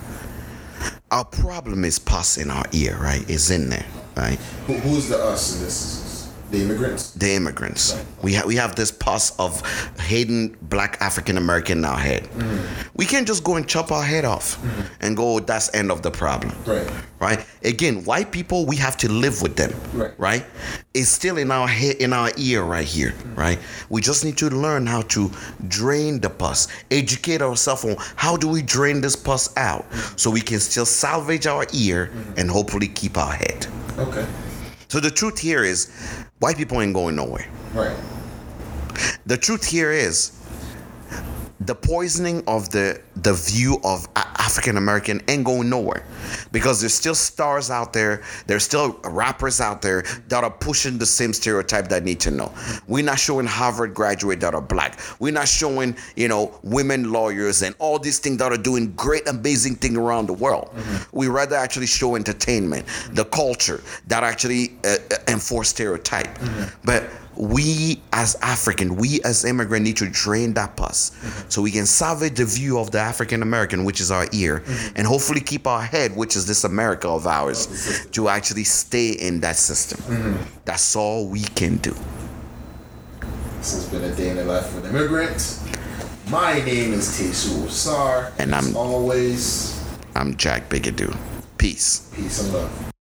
Our problem is pus in our ear, right? It's in there, right? Who, who's the us in this? The immigrants. The immigrants. We have we have this pus of hating black African American in our head. Mm-hmm. We can't just go and chop our head off mm-hmm. and go. That's end of the problem. Right. right? Again, white people, we have to live with them, Right. Right? It's still in our head, in our ear, right here, mm-hmm. right? We just need to learn how to drain the pus, educate ourselves on how do we drain this pus out, so we can still salvage our ear and hopefully keep our head. Okay. So the truth here is, white people ain't going nowhere. Right. The truth here is the poisoning of the the view of African American ain't going nowhere because there's still stars out there, there's still rappers out there that are pushing the same stereotype that need to know. We're not showing Harvard graduate that are black. We're not showing you know women lawyers and all these things that are doing great, amazing thing around the world. We rather actually show entertainment, the culture that actually uh, uh, enforce stereotype, but we as African, we as immigrant need to drain that pus mm-hmm. so we can salvage the view of the African American, which is our ear, mm-hmm. and hopefully keep our head, which is this America of ours, to actually stay in that system. Mm-hmm. That's all we can do. This has been a day in the life of an immigrant. My name is Tesu Sar. And I'm- always, I'm Jack Bigadoo. Peace. peace and love.